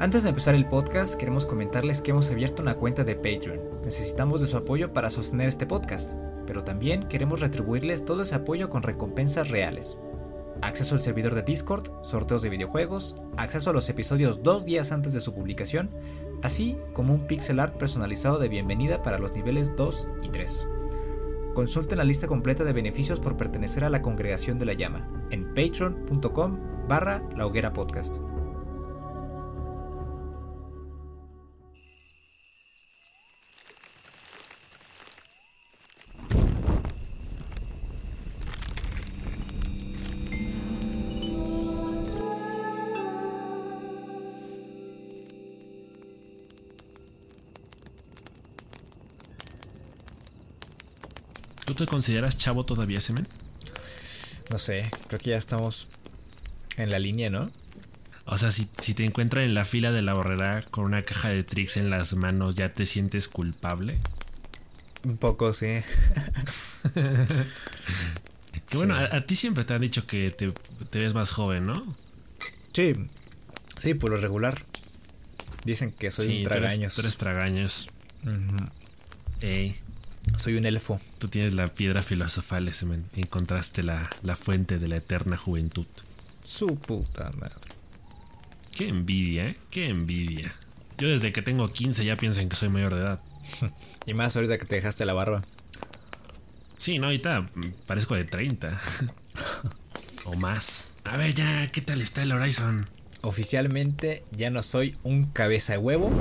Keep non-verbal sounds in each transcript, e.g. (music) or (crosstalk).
Antes de empezar el podcast, queremos comentarles que hemos abierto una cuenta de Patreon. Necesitamos de su apoyo para sostener este podcast, pero también queremos retribuirles todo ese apoyo con recompensas reales. Acceso al servidor de Discord, sorteos de videojuegos, acceso a los episodios dos días antes de su publicación, así como un pixel art personalizado de bienvenida para los niveles 2 y 3. Consulten la lista completa de beneficios por pertenecer a la congregación de la llama en patreon.com barra la hoguera podcast. Te consideras chavo todavía, Semen? No sé, creo que ya estamos en la línea, ¿no? O sea, si, te encuentran en la fila de la borrera con una caja de tricks en las manos, ¿ya te sientes culpable? Un poco, sí. (laughs) que bueno, a, ti siempre te han dicho que te, ves más joven, ¿no? Sí, sí, por lo regular. Dicen que soy un tragaños. Tú eres, tragaños. Ey. Soy un elfo. Tú tienes la piedra filosofal, ese Encontraste la, la fuente de la eterna juventud. Su puta madre. Qué envidia, ¿eh? Qué envidia. Yo desde que tengo 15 ya pienso en que soy mayor de edad. (laughs) y más ahorita que te dejaste la barba. Sí, no, ahorita parezco de 30. o más. A ver ya, ¿qué tal está el Horizon? Oficialmente ya no soy un cabeza de huevo.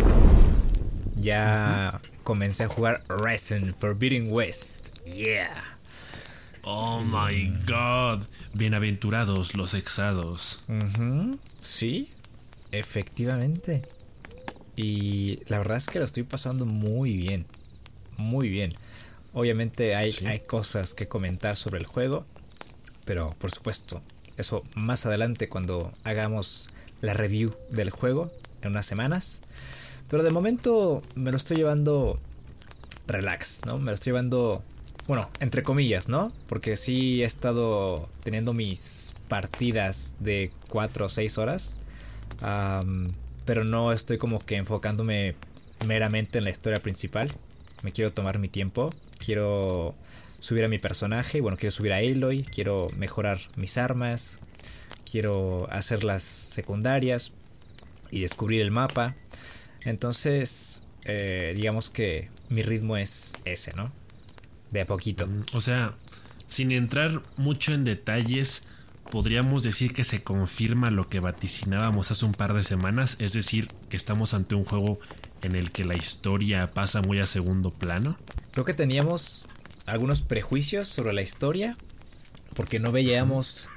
Ya comencé a jugar Resident Forbidden West. Yeah. Oh my god. Bienaventurados los exados. Sí, efectivamente. Y la verdad es que lo estoy pasando muy bien. Muy bien. Obviamente hay, hay cosas que comentar sobre el juego. Pero por supuesto, eso más adelante cuando hagamos la review del juego en unas semanas. Pero de momento me lo estoy llevando relax, ¿no? Me lo estoy llevando, bueno, entre comillas, ¿no? Porque sí he estado teniendo mis partidas de 4 o 6 horas. pero no estoy como que enfocándome meramente en la historia principal. Me quiero tomar mi tiempo. Quiero subir a mi personaje. Bueno, quiero subir a Aloy. Quiero mejorar mis armas. Quiero hacer las secundarias. Y descubrir el mapa. Entonces, eh, digamos que mi ritmo es ese, ¿no? De a poquito. Mm, o sea, sin entrar mucho en detalles, podríamos decir que se confirma lo que vaticinábamos hace un par de semanas, es decir, que estamos ante un juego en el que la historia pasa muy a segundo plano. Creo que teníamos algunos prejuicios sobre la historia, porque no veíamos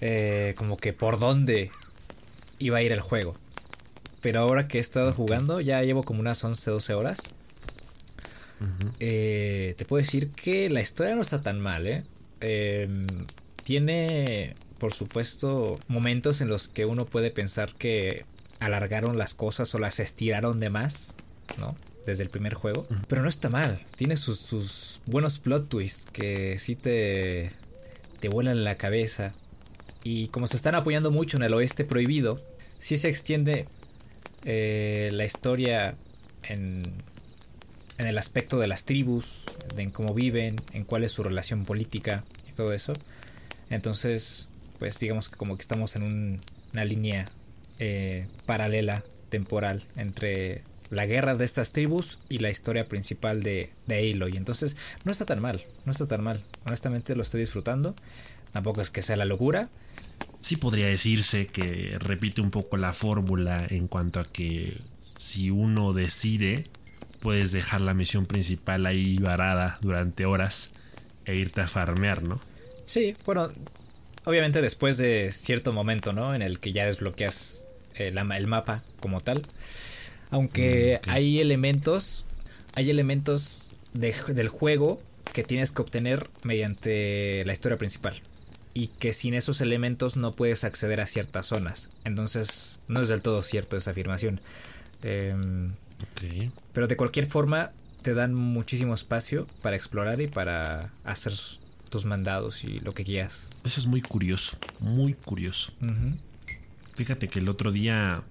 eh, como que por dónde iba a ir el juego. Pero ahora que he estado jugando, ya llevo como unas 11, 12 horas. Eh, te puedo decir que la historia no está tan mal, ¿eh? Em, tiene, por supuesto, momentos en los que uno puede pensar que alargaron las cosas o las estiraron de más, ¿no? Desde el primer juego. Pero no está mal. Tiene sus, sus, buenos plot twists que sí te, te vuelan la cabeza. Y como se están apoyando mucho en el oeste prohibido, sí se extiende eh, la historia en, en el aspecto de las tribus, en cómo viven, en cuál es su relación política y todo eso. Entonces, pues digamos que como que estamos en una línea eh, paralela, temporal, entre la guerra de estas tribus y la historia principal de, de Aloy. Entonces, no está tan mal, no está tan mal. Honestamente lo estoy disfrutando. Tampoco es que sea la locura, sí podría decirse que repite un poco la fórmula en cuanto a que si uno decide, puedes dejar la misión principal ahí varada durante horas e irte a farmear, ¿no? Sí, bueno, obviamente después de cierto momento, ¿no? En el que ya desbloqueas el, el mapa como tal. Aunque mm, hay elementos, hay elementos del juego que tienes que obtener mediante la historia principal y que sin esos elementos no puedes acceder a ciertas zonas. Entonces no es del todo cierto esa afirmación. Em, pero de cualquier forma te dan muchísimo espacio para explorar y para hacer tus mandados y lo que quieras. Eso es muy curioso, muy curioso. Fíjate que el otro día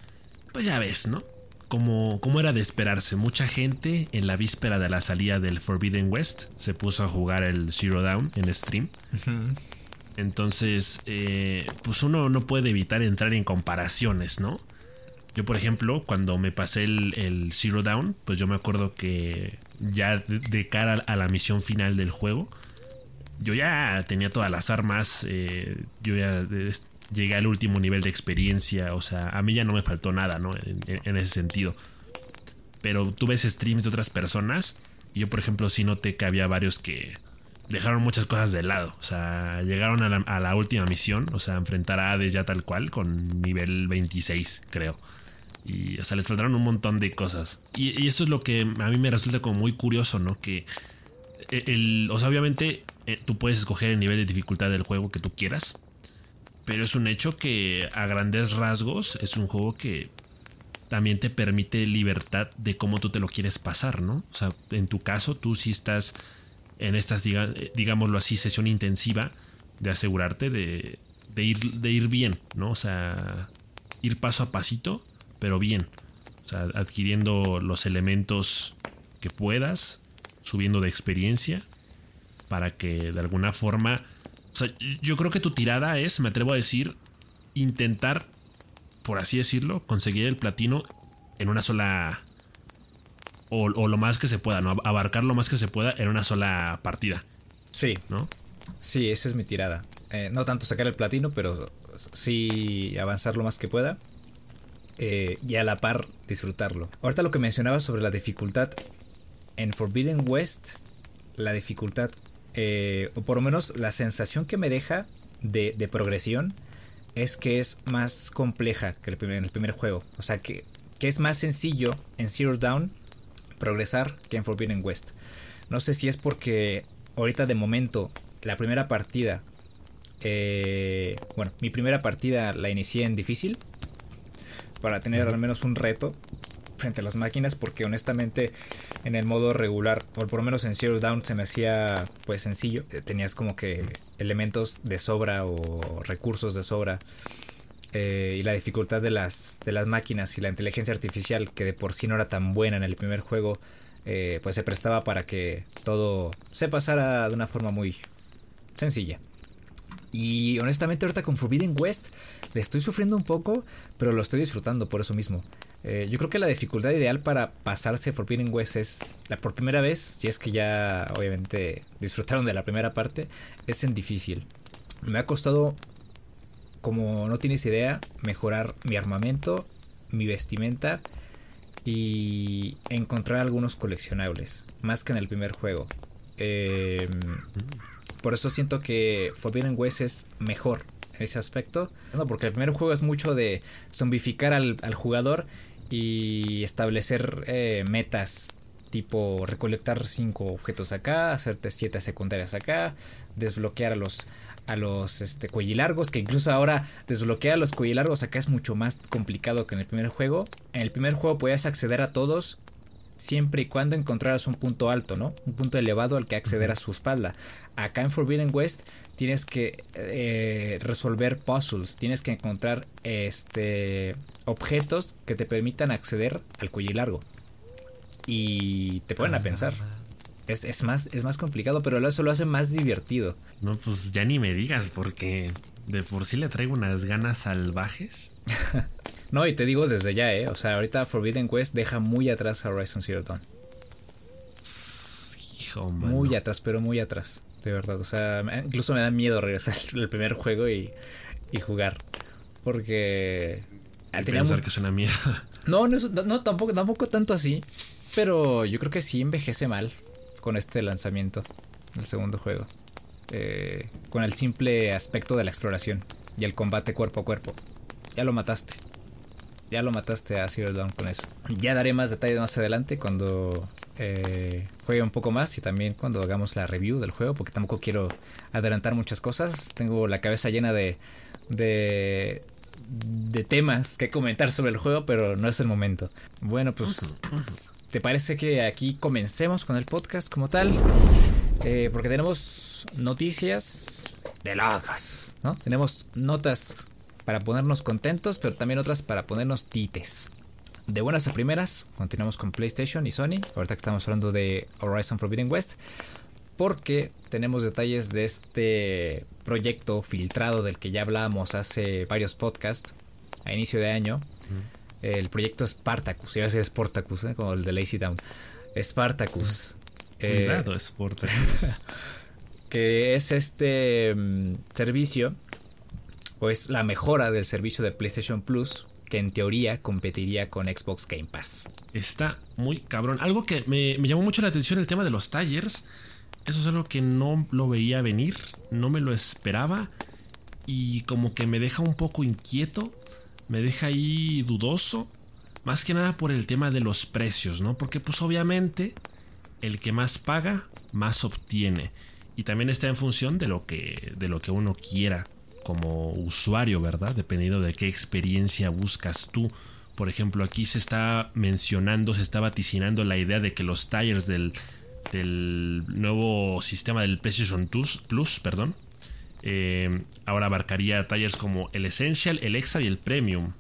pues ya ves, ¿no? Como, como era de esperarse, mucha gente en la víspera de la salida del Forbidden West se puso a jugar el Zero Down en stream. Entonces, eh, pues uno no puede evitar entrar en comparaciones, ¿no? Yo, por ejemplo, cuando me pasé el, Zero Down, pues yo me acuerdo que ya de, cara a la misión final del juego, yo ya tenía todas las armas, eh, yo ya llegué al último nivel de experiencia, o sea, a mí ya no me faltó nada, ¿no? En, ese sentido. Pero tú ves streams de otras personas, y yo, por ejemplo, sí noté que había varios que dejaron muchas cosas de lado, o sea, llegaron a la, última misión, o sea, enfrentar a Hades ya tal cual, con nivel 26, creo. Y, o sea, les faltaron un montón de cosas. Y, eso es lo que a mí me resulta como muy curioso, ¿no? Que e, el, o sea, obviamente eh, tú puedes escoger el nivel de dificultad del juego que tú quieras. Pero es un hecho que a grandes rasgos es un juego que también te permite libertad de cómo tú te lo quieres pasar, ¿no? O sea, en tu caso, tú sí estás en estas, digámoslo así, sesión intensiva de asegurarte de, de, ir, de ir bien, ¿no? O sea, ir paso a pasito pero bien. O sea, adquiriendo los elementos que puedas, subiendo de experiencia, para que de alguna forma... O sea, yo creo que tu tirada es, me atrevo a decir, intentar, por así decirlo, conseguir el platino en una sola... O, lo más que se pueda, ¿no? Abarcar lo más que se pueda en una sola partida. Sí. ¿No? Sí, esa es mi tirada. Eh, no tanto sacar el platino, pero sí avanzar lo más que pueda. Eh, y a la par disfrutarlo. Ahorita lo que mencionaba sobre la dificultad en Forbidden West, la dificultad, eh, o por lo menos la sensación que me deja de, progresión, es que es más compleja que el primer, en el primer juego. O sea, que, que es más sencillo en Zero Down progresar que en Forbidden West. No sé si es porque ahorita de momento la primera partida, eh, bueno, mi primera partida la inicié en difícil para tener al menos un reto frente a las máquinas porque honestamente en el modo regular o por lo menos en Zero Down se me hacía pues sencillo. Tenías como que elementos de sobra o recursos de sobra eh, y la dificultad de las de las máquinas y la inteligencia artificial que de por sí no era tan buena en el primer juego eh, pues se prestaba para que todo se pasara de una forma muy sencilla y honestamente ahorita con Forbidden West le estoy sufriendo un poco, pero lo estoy disfrutando por eso mismo. Eh, yo creo que la dificultad ideal para pasarse Forbidden West es la por primera vez, si es que ya obviamente disfrutaron de la primera parte, es en difícil. Me ha costado, como no tienes idea, mejorar mi armamento, mi vestimenta y encontrar algunos coleccionables, más que en el primer juego. Eh, por eso siento que Forbidden West es mejor en ese aspecto. No, porque el primer juego es mucho de zombificar al, jugador y establecer eh, metas tipo recolectar cinco objetos acá, hacerte siete secundarias acá, desbloquear a los a los este, cuellilargos, que incluso ahora desbloquear a los cuellilargos acá es mucho más complicado que en el primer juego. En el primer juego podías acceder a todos siempre y cuando encontraras un punto alto, ¿no? Un punto elevado al que acceder a su espalda. Acá en Forbidden West tienes que eh, resolver puzzles, tienes que encontrar este objetos que te permitan acceder al cuello largo. Y te ponen a pensar. Es, más, es más complicado, pero eso lo hace más divertido. No, pues ya ni me digas, porque de por sí le traigo unas ganas salvajes. (laughs) No, y te digo desde ya, ¿eh? O sea, ahorita Forbidden Quest deja muy atrás a Horizon Zero Dawn. Hijo, Muy atrás, pero muy atrás. De verdad. O sea, incluso me da miedo regresar (laughs) al primer juego y, jugar. Porque. Y pensar que es una mierda. (laughs) No, no, no, tampoco, tampoco tanto así. Pero yo creo que sí envejece mal con este lanzamiento del segundo juego. Eh, con el simple aspecto de la exploración y el combate cuerpo a cuerpo. Ya lo mataste ya lo mataste a Zero Dawn con eso. Ya daré más detalles más adelante cuando eh, juegue un poco más y también cuando hagamos la review del juego, porque tampoco quiero adelantar muchas cosas. Tengo la cabeza llena de, de, de temas que comentar sobre el juego, pero no es el momento. Bueno, pues, ¿te parece que aquí comencemos con el podcast como tal? Eh, porque tenemos noticias de ¿no? Tenemos notas para ponernos contentos, pero también otras para ponernos tites. de buenas a primeras, continuamos con PlayStation y Sony. Ahorita que estamos hablando de Horizon Forbidden West. Porque tenemos detalles de este proyecto filtrado del que ya hablábamos hace varios podcasts a inicio de año. El proyecto Spartacus, iba a decir Sportacus, ¿eh? como el de Lazy Down. Spartacus. Cuidado, eh, Spartacus. (laughs) que es este mm, servicio, o es la mejora del servicio de PlayStation Plus, que en teoría competiría con Xbox Game Pass. Está muy cabrón. Algo que me, me llamó mucho la atención el tema de los tallers. Eso es algo que no lo veía venir, no me lo esperaba y como que me deja un poco inquieto me deja ahí dudoso. Más que nada por el tema de los precios, ¿no? Porque pues obviamente el que más paga, más obtiene. Y también está en función de lo que, de lo que uno quiera como usuario, ¿verdad? Dependiendo de qué experiencia buscas tú. Por ejemplo, aquí se está mencionando, se está vaticinando la idea de que los tires del, del nuevo sistema del PlayStation Plus, Plus perdón, eh, ahora abarcaría talleres como el Essential, el Extra y el Premium,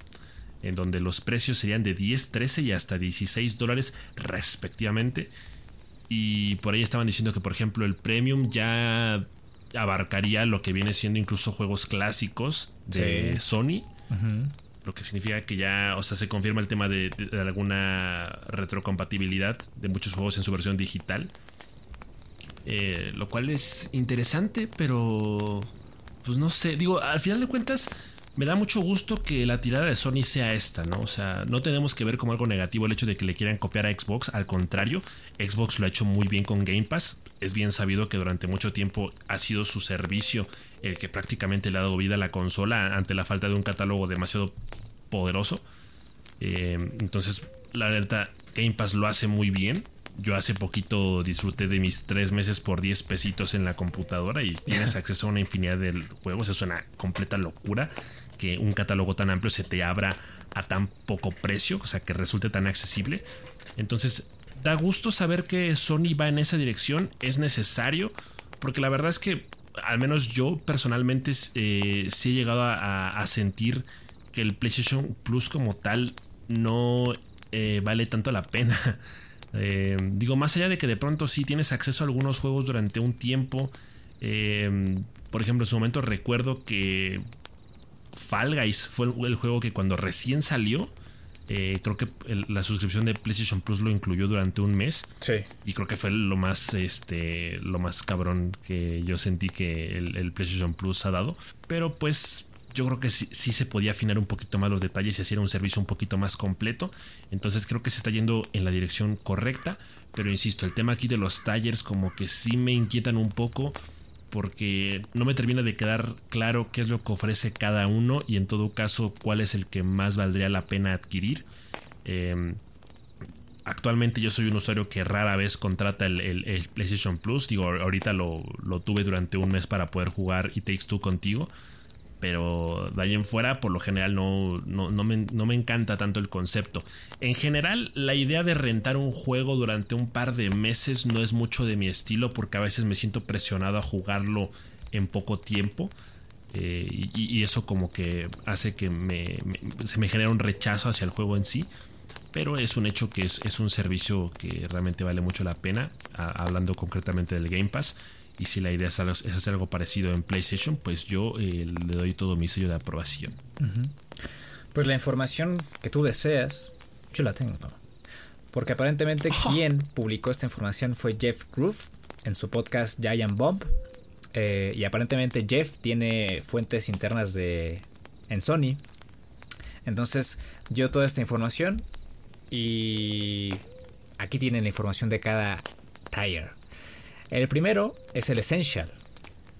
en donde los precios serían de 10, 13 y hasta 16 dólares respectivamente. Y por ahí estaban diciendo que, por ejemplo, el Premium ya abarcaría lo que viene siendo incluso juegos clásicos de Sony. Lo que significa que ya, o sea, se confirma el tema de, alguna retrocompatibilidad de muchos juegos en su versión digital. Eh, lo cual es interesante, pero pues no sé, digo, al final de cuentas me da mucho gusto que la tirada de Sony sea esta, ¿no? O sea, no tenemos que ver como algo negativo el hecho de que le quieran copiar a Xbox, al contrario, Xbox lo ha hecho muy bien con Game Pass, es bien sabido que durante mucho tiempo ha sido su servicio el que prácticamente le ha dado vida a la consola ante la falta de un catálogo demasiado poderoso. Eh, entonces, la verdad, Game Pass lo hace muy bien yo hace poquito disfruté de mis tres meses por 10 pesitos en la computadora y tienes (laughs) acceso a una infinidad de juegos. Es una completa locura que un catálogo tan amplio se te abra a tan poco precio, o sea, que resulte tan accesible. Entonces, da gusto saber que Sony va en esa dirección. Es necesario, porque la verdad es que, al menos yo personalmente, eh, sí he llegado a, sentir que el PlayStation Plus como tal no eh, vale tanto la pena. (laughs) Eh, digo, más allá de que de pronto sí tienes acceso a algunos juegos durante un tiempo. Eh, por ejemplo, en su momento recuerdo que Fall Guys fue el, juego que cuando recién salió, eh, creo que la suscripción de PlayStation Plus lo incluyó durante un mes. Sí. Y creo que fue lo más, este, lo más cabrón que yo sentí que el PlayStation Plus ha dado. Pero pues yo creo que sí, se podía afinar un poquito más los detalles y hacer un servicio un poquito más completo. Entonces creo que se está yendo en la dirección correcta. Pero insisto, el tema aquí de los tallers como que sí me inquietan un poco porque no me termina de quedar claro qué es lo que ofrece cada uno y en todo caso cuál es el que más valdría la pena adquirir. Em, actualmente yo soy un usuario que rara vez contrata el, PlayStation Plus. Digo, ahorita lo, lo, tuve durante un mes para poder jugar y Takes Two contigo pero de ahí en fuera por lo general no, no, me, encanta tanto el concepto. En general la idea de rentar un juego durante un par de meses no es mucho de mi estilo porque a veces me siento presionado a jugarlo en poco tiempo. Eh, y, eso como que hace que se me genere un rechazo hacia el juego en sí. Pero es un hecho que es, un servicio que realmente vale mucho la pena, hablando concretamente del Game Pass. Y si la idea es, hacer algo parecido en PlayStation, pues yo eh, le doy todo mi sello de aprobación. Pues la información que tú deseas, yo la tengo. Porque aparentemente quien publicó esta información fue Jeff Groove en su podcast Giant Bomb. Eh, y aparentemente Jeff tiene fuentes internas de en Sony. Entonces dio toda esta información y aquí tienen la información de cada tire. El primero es el Essential,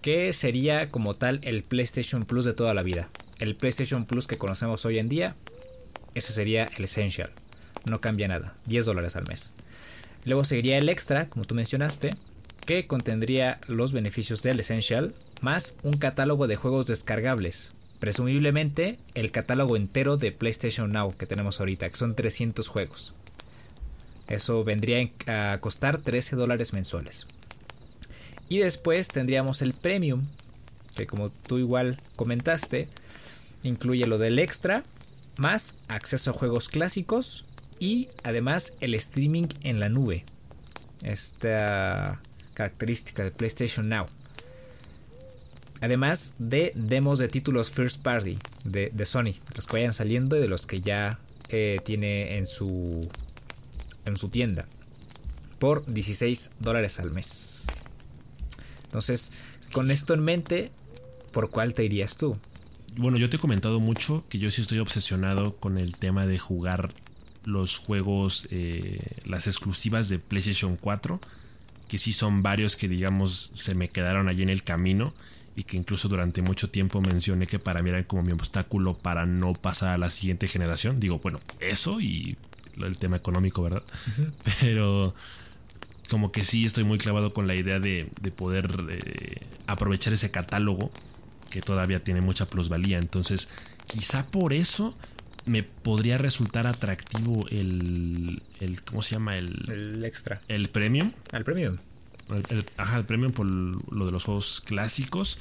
que sería como tal el PlayStation Plus de toda la vida. El PlayStation Plus que conocemos hoy en día, ese sería el Essential. No cambia nada, 10 dólares al mes. Luego seguiría el Extra, como tú mencionaste, que contendría los beneficios del Essential, más un catálogo de juegos descargables. Presumiblemente el catálogo entero de PlayStation Now que tenemos ahorita, que son 300 juegos. Eso vendría a costar 13 dólares mensuales. Y después tendríamos el premium, que como tú igual comentaste, incluye lo del extra, más acceso a juegos clásicos y además el streaming en la nube. Esta característica de PlayStation Now. Además de demos de títulos first party de, Sony, los que vayan saliendo y de los que ya eh, tiene en su, en su tienda. Por 16 dólares al mes. Entonces, con esto en mente, ¿por cuál te irías tú? Bueno, yo te he comentado mucho que yo sí estoy obsesionado con el tema de jugar los juegos, eh, las exclusivas de PlayStation 4, que sí son varios que digamos se me quedaron allí en el camino y que incluso durante mucho tiempo mencioné que para mí eran como mi obstáculo para no pasar a la siguiente generación. Digo, bueno, eso y el tema económico, ¿verdad? (laughs) Pero como que sí estoy muy clavado con la idea de, poder eh, aprovechar ese catálogo que todavía tiene mucha plusvalía. Entonces, quizá por eso me podría resultar atractivo el, el ¿cómo se llama? El, el extra. El premium. El premium. ajá, el premium por lo de los juegos clásicos.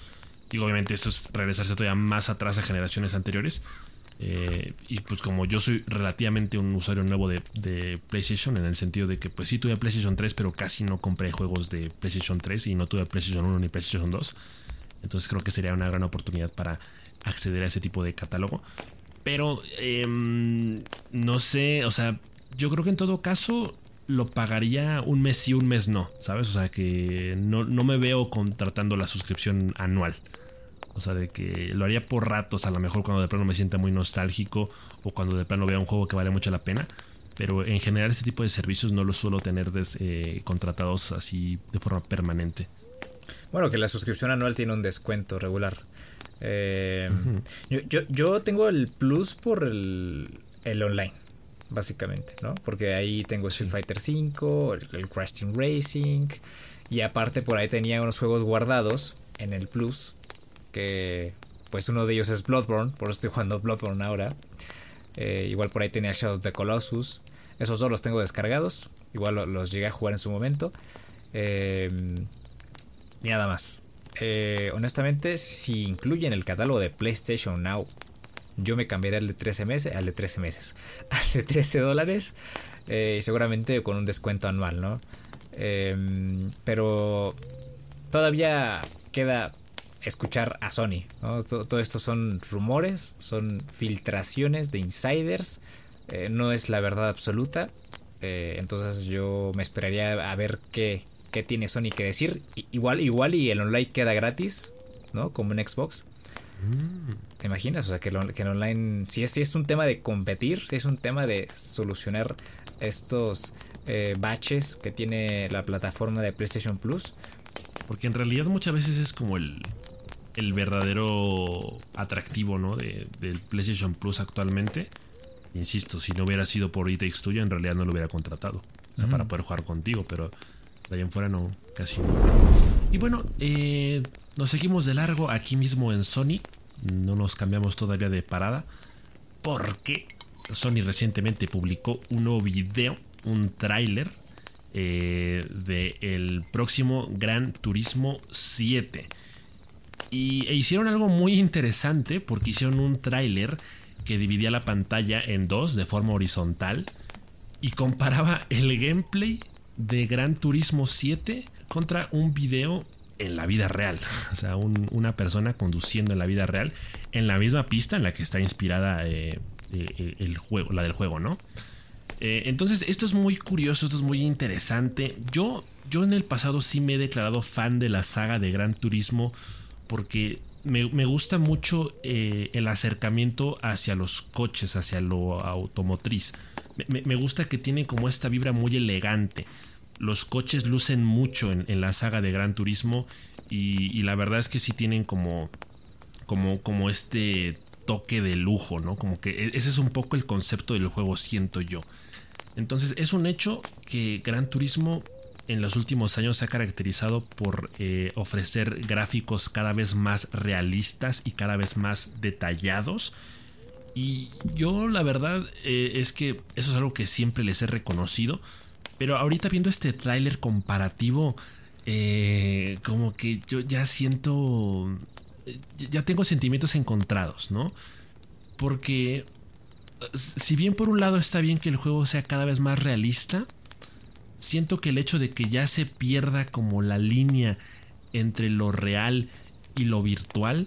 Y obviamente eso es regresarse todavía más atrás a generaciones anteriores. Eh, y pues como yo soy relativamente un usuario nuevo de, PlayStation, en el sentido de que pues sí tuve PlayStation 3, pero casi no compré juegos de PlayStation 3 y no tuve PlayStation 1 ni PlayStation 2. Entonces creo que sería una gran oportunidad para acceder a ese tipo de catálogo. Pero em, no sé, o sea, yo creo que en todo caso lo pagaría un mes sí, un mes no, ¿sabes? O sea, que no, me veo contratando la suscripción anual. O sea, de que lo haría por ratos, a lo mejor cuando de plano me sienta muy nostálgico o cuando de plano vea un juego que vale mucho la pena. Pero en general este tipo de servicios no los suelo tener eh, contratados así de forma permanente. Bueno, que la suscripción anual tiene un descuento regular. Eh, yo, yo, tengo el plus por el, el, online, básicamente, ¿no? Porque ahí tengo Street Fighter 5, el, Crash Team Racing, y aparte por ahí tenía unos juegos guardados en el plus, que pues uno de ellos es Bloodborne, por eso estoy jugando Bloodborne ahora. Eh, igual por ahí tenía Shadow of the Colossus. Esos dos los tengo descargados. Igual los, llegué a jugar en su momento. Eh, y nada más. Eh, honestamente, si incluyen el catálogo de PlayStation Now, yo me cambiaría al de 13 meses, al de 13 meses, (laughs) al de 13 dólares, eh, seguramente con un descuento anual, ¿no? Pero todavía queda escuchar a Sony, Todo, esto son rumores, son filtraciones de insiders, eh, no es la verdad absoluta, entonces yo me esperaría a ver qué, qué tiene Sony que decir. Igual, igual y el online queda gratis, ¿no? Como en Xbox. Mm. ¿Te imaginas? O sea, que, el online, si es, si es un tema de competir, si es un tema de solucionar estos eh, baches que tiene la plataforma de PlayStation Plus. Porque en realidad muchas veces es como el, el verdadero atractivo, ¿no? De, del PlayStation Plus actualmente. Insisto, si no hubiera sido por It tuyo, en realidad no lo hubiera contratado. O sea, para poder jugar contigo, pero de allá en fuera no, casi no. Y bueno, eh, nos seguimos de largo aquí mismo en Sony. No nos cambiamos todavía de parada. Porque Sony recientemente publicó un nuevo video, un tráiler eh, del próximo Gran Turismo 7. Y e hicieron algo muy interesante porque hicieron un tráiler que dividía la pantalla en dos de forma horizontal y comparaba el gameplay de Gran Turismo 7 contra un video en la vida real. (laughs) O sea, una persona conduciendo en la vida real en la misma pista en la que está inspirada eh, eh, el juego, la del juego, ¿no? Eh, entonces, esto es muy curioso, esto es muy interesante. Yo, yo en el pasado sí me he declarado fan de la saga de Gran Turismo porque me, gusta mucho el acercamiento hacia los coches, hacia lo automotriz. Me, gusta que tiene como esta vibra muy elegante los coches lucen mucho en, la saga de Gran Turismo y, la verdad es que sí tienen como, como, como este toque de lujo, ¿no? Como que e, ese es un poco el concepto del juego, siento yo. Entonces es un hecho que Gran Turismo en los últimos años se ha caracterizado por eh, ofrecer gráficos cada vez más realistas y cada vez más detallados. Y yo la verdad eh, es que eso es algo que siempre les he reconocido. Pero ahorita viendo este tráiler comparativo, eh, como que yo ya siento, ya tengo sentimientos encontrados, ¿no? Porque si bien por un lado está bien que el juego sea cada vez más realista, siento que el hecho de que ya se pierda como la línea entre lo real y lo virtual,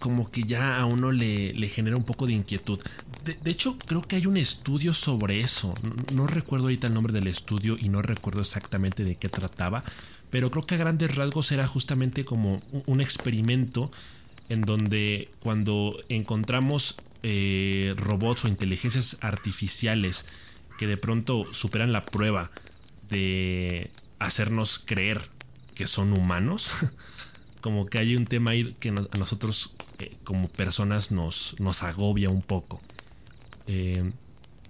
como que ya a uno le, genera un poco de inquietud. De, hecho, creo que hay un estudio sobre eso. No, recuerdo ahorita el nombre del estudio y no recuerdo exactamente de qué trataba, pero creo que a grandes rasgos era justamente como un, experimento en donde cuando encontramos eh, robots o inteligencias artificiales que de pronto superan la prueba de hacernos creer que son humanos, (laughs) como que hay un tema ahí que a nosotros eh, como personas nos, nos agobia un poco. Eh,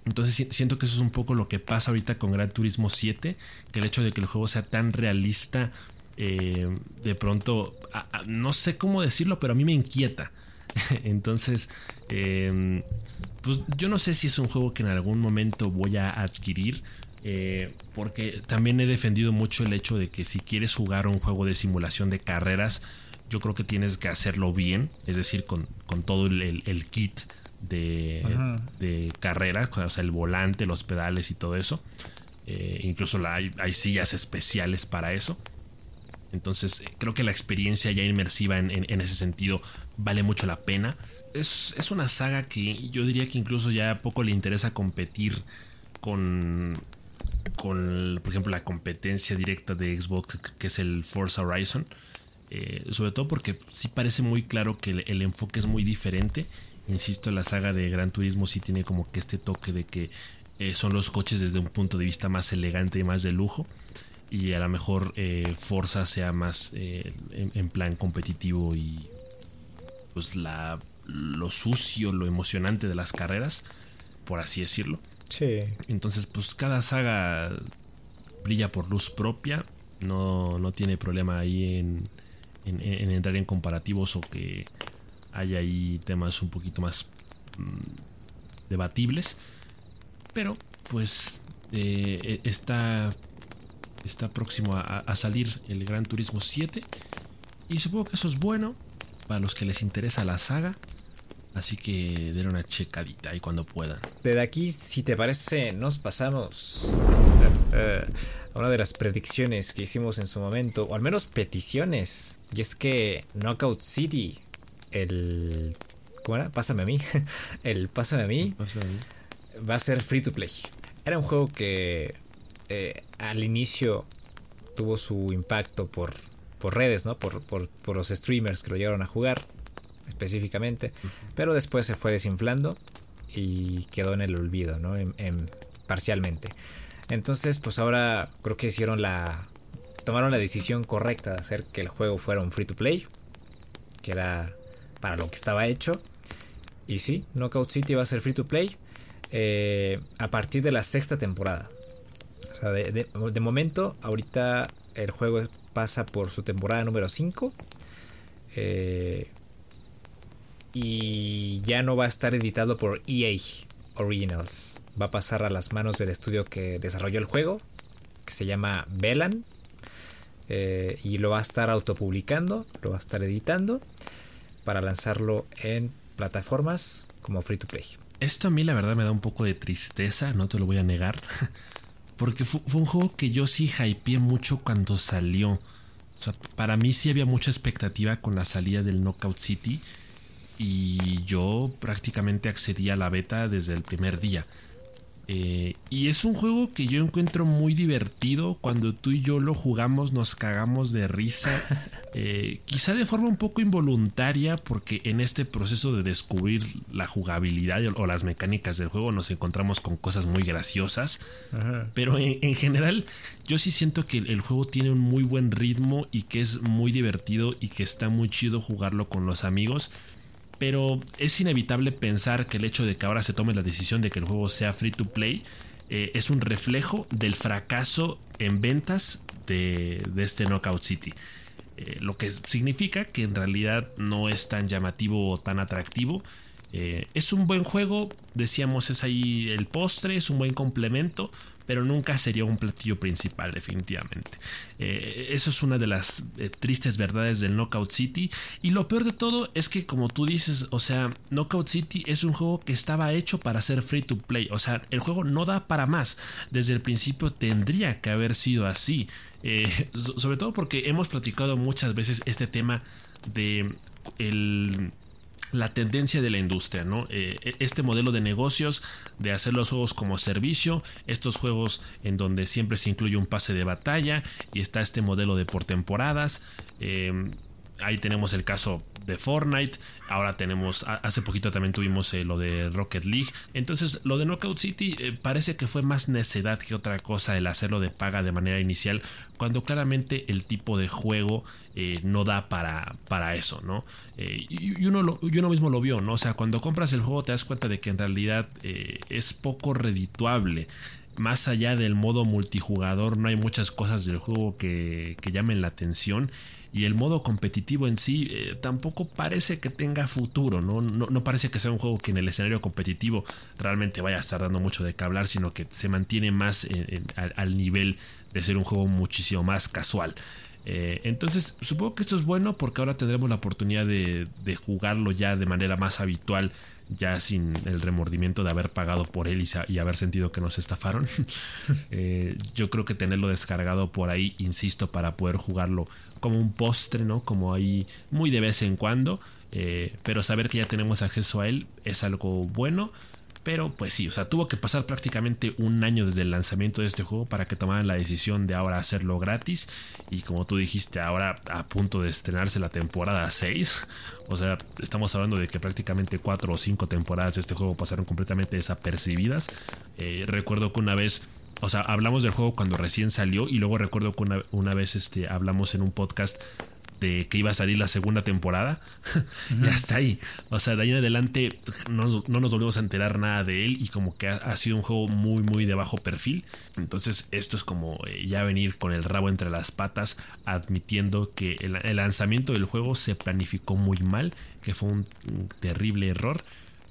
entonces siento que eso es un poco lo que pasa ahorita con Gran Turismo 7, que el hecho de que el juego sea tan realista, eh, de pronto, no sé cómo decirlo, pero a mí me inquieta. (laughs) Entonces, pues yo no sé si es un juego que en algún momento voy a adquirir. porque también he defendido mucho el hecho de que si quieres jugar un juego de simulación de carreras, yo creo que tienes que hacerlo bien, es decir, con, todo el, kit de, carrera, o sea, el volante, los pedales y todo eso. Eh, incluso hay, sillas especiales para eso. Entonces, eh, creo que la experiencia ya inmersiva en, ese sentido vale mucho la pena. Es, es, una saga que yo diría que incluso ya poco le interesa competir con, con, por ejemplo, la competencia directa de Xbox, que es el Forza Horizon. Eh, sobre todo porque sí parece muy claro que el, enfoque es muy diferente. Insisto, la saga de Gran Turismo sí tiene como que este toque de que eh, son los coches desde un punto de vista más elegante y más de lujo. Y a lo mejor eh, Forza sea más en, plan competitivo y pues la, lo sucio, lo emocionante de las carreras, por así decirlo. Sí. Entonces, pues cada saga brilla por luz propia. No, no tiene problema ahí en, en, entrar en comparativos o que haya ahí temas un poquito más mm, debatibles. Pero pues eh, está, está próximo a, salir el Gran Turismo 7. Y supongo que eso es bueno para los que les interesa la saga. Así que den una checadita ahí cuando puedan. Desde aquí, si te parece, nos pasamos eh, a una de las predicciones que hicimos en su momento, o al menos peticiones y es que Knockout City, el... ¿Cómo era? Pásame a mí. (laughs) el Pásame a mí. Va a ser free to play. Era un juego que eh, al inicio tuvo su impacto por, por redes, ¿no? Por, por, los streamers que lo llegaron a jugar específicamente. Pero después se fue desinflando y quedó en el olvido, ¿no? en, parcialmente. Entonces, pues ahora creo que hicieron la, tomaron la decisión correcta de hacer que el juego fuera un free to play, que era para lo que estaba hecho. Y sí, Knockout City va a ser free to play eh, a partir de la sexta temporada. O sea, de, momento, ahorita el juego pasa por su temporada número 5. Eh, y ya no va a estar editado por EA Originals. Va a pasar a las manos del estudio que desarrolló el juego, que se llama Velan. Eh, y lo va a estar autopublicando, lo va a estar editando para lanzarlo en plataformas como free to play. Esto a mí la verdad me da un poco de tristeza, no te lo voy a negar, (laughs) porque fue, un juego que yo sí hypeé mucho cuando salió. para mí sí había mucha expectativa con la salida del Knockout City y yo prácticamente accedí a la beta desde el primer día. Eh, y es un juego que yo encuentro muy divertido. Cuando tú y yo lo jugamos nos cagamos de risa. (laughs) Eh, quizá de forma un poco involuntaria porque en este proceso de descubrir la jugabilidad o las mecánicas del juego nos encontramos con cosas muy graciosas. Pero en, general yo sí siento que el juego tiene un muy buen ritmo y que es muy divertido y que está muy chido jugarlo con los amigos pero es inevitable pensar que el hecho de que ahora se tome la decisión de que el juego sea free to play eh, es un reflejo del fracaso en ventas de, este Knockout City. Eh, lo que significa que en realidad no es tan llamativo o tan atractivo. Eh, es un buen juego, decíamos, es ahí el postre, es un buen complemento, pero nunca sería un platillo principal definitivamente. Eh, eso es una de las eh, tristes verdades del Knockout City. Y lo peor de todo es que como tú dices, o sea, Knockout City es un juego que estaba hecho para ser free to play. O sea, el juego no da para más. Desde el principio tendría que haber sido así. Eh, sobre todo porque hemos platicado muchas veces este tema de el la tendencia de la industria, ¿no? Eh, e, este modelo de negocios, de hacer los juegos como servicio, estos juegos en donde siempre se incluye un pase de batalla y está este modelo de por temporadas. Eh, ahí tenemos el caso de Fortnite. Ahora tenemos, hace poquito también tuvimos eh, lo de Rocket League. Entonces, lo de Knockout City eh, parece que fue más necedad que otra cosa el hacerlo de paga de manera inicial, cuando claramente el tipo de juego eh, no da para, para eso, ¿no? y, uno mismo lo vio, ¿no? O sea, cuando compras el juego te das cuenta de que en realidad es poco redituable más allá del modo multijugador, no hay muchas cosas del juego que, que llamen la atención y el modo competitivo en sí eh, tampoco parece que tenga futuro, ¿no? ¿no? parece que sea un juego que en el escenario competitivo realmente vaya a estar dando mucho de qué hablar, sino que se mantiene más al, nivel de ser un juego muchísimo más casual. Eh, entonces supongo que esto es bueno porque ahora tendremos la oportunidad de, jugarlo ya de manera más habitual ya sin el remordimiento de haber pagado por él y, haber sentido que nos estafaron. (laughs) Eh, yo creo que tenerlo descargado por ahí, insisto, para poder jugarlo como un postre, ¿no? Como ahí muy de vez en cuando. Eh, pero saber que ya tenemos acceso a él es algo bueno. Pero pues sí, o sea, tuvo que pasar prácticamente un año desde el lanzamiento de este juego para que tomaran la decisión de ahora hacerlo gratis. Y como tú dijiste, ahora a punto de estrenarse la temporada 6. (laughs) O sea, estamos hablando de que prácticamente 4 o 5 temporadas de este juego pasaron completamente desapercibidas. Eh, recuerdo que una vez o sea, hablamos del juego cuando recién salió y luego recuerdo que una, vez este, hablamos en un podcast de que iba a salir la segunda temporada (laughs) y hasta ahí. O sea, de ahí en adelante no, nos volvimos a enterar nada de él y como que ha, sido un juego muy, muy de bajo perfil. Entonces esto es como eh, ya venir con el rabo entre las patas admitiendo que el lanzamiento del juego se planificó muy mal, que fue un terrible error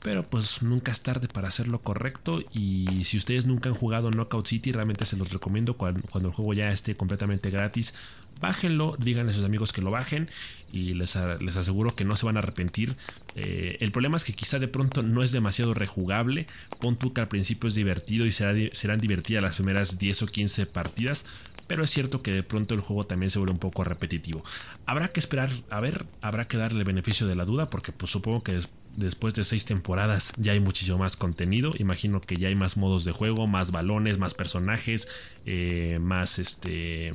pero pues nunca es tarde para hacer lo correcto. Y si ustedes nunca han jugado Knockout City, realmente se los recomiendo cuando, el juego ya esté completamente gratis. Bájenlo, díganle a sus amigos que lo bajen y les, les aseguro que no se van a arrepentir. Eh, el problema es que quizá de pronto no es demasiado rejugable. Pon que al principio es divertido y serán divertidas las primeras 10 o 15 partidas, pero es cierto que de pronto el juego también se vuelve un poco repetitivo. Habrá que esperar, a ver, habrá que darle beneficio de la duda, porque pues supongo que después de seis temporadas ya hay muchísimo más contenido. Imagino que ya hay más modos de juego, más balones, más personajes, eh, más este.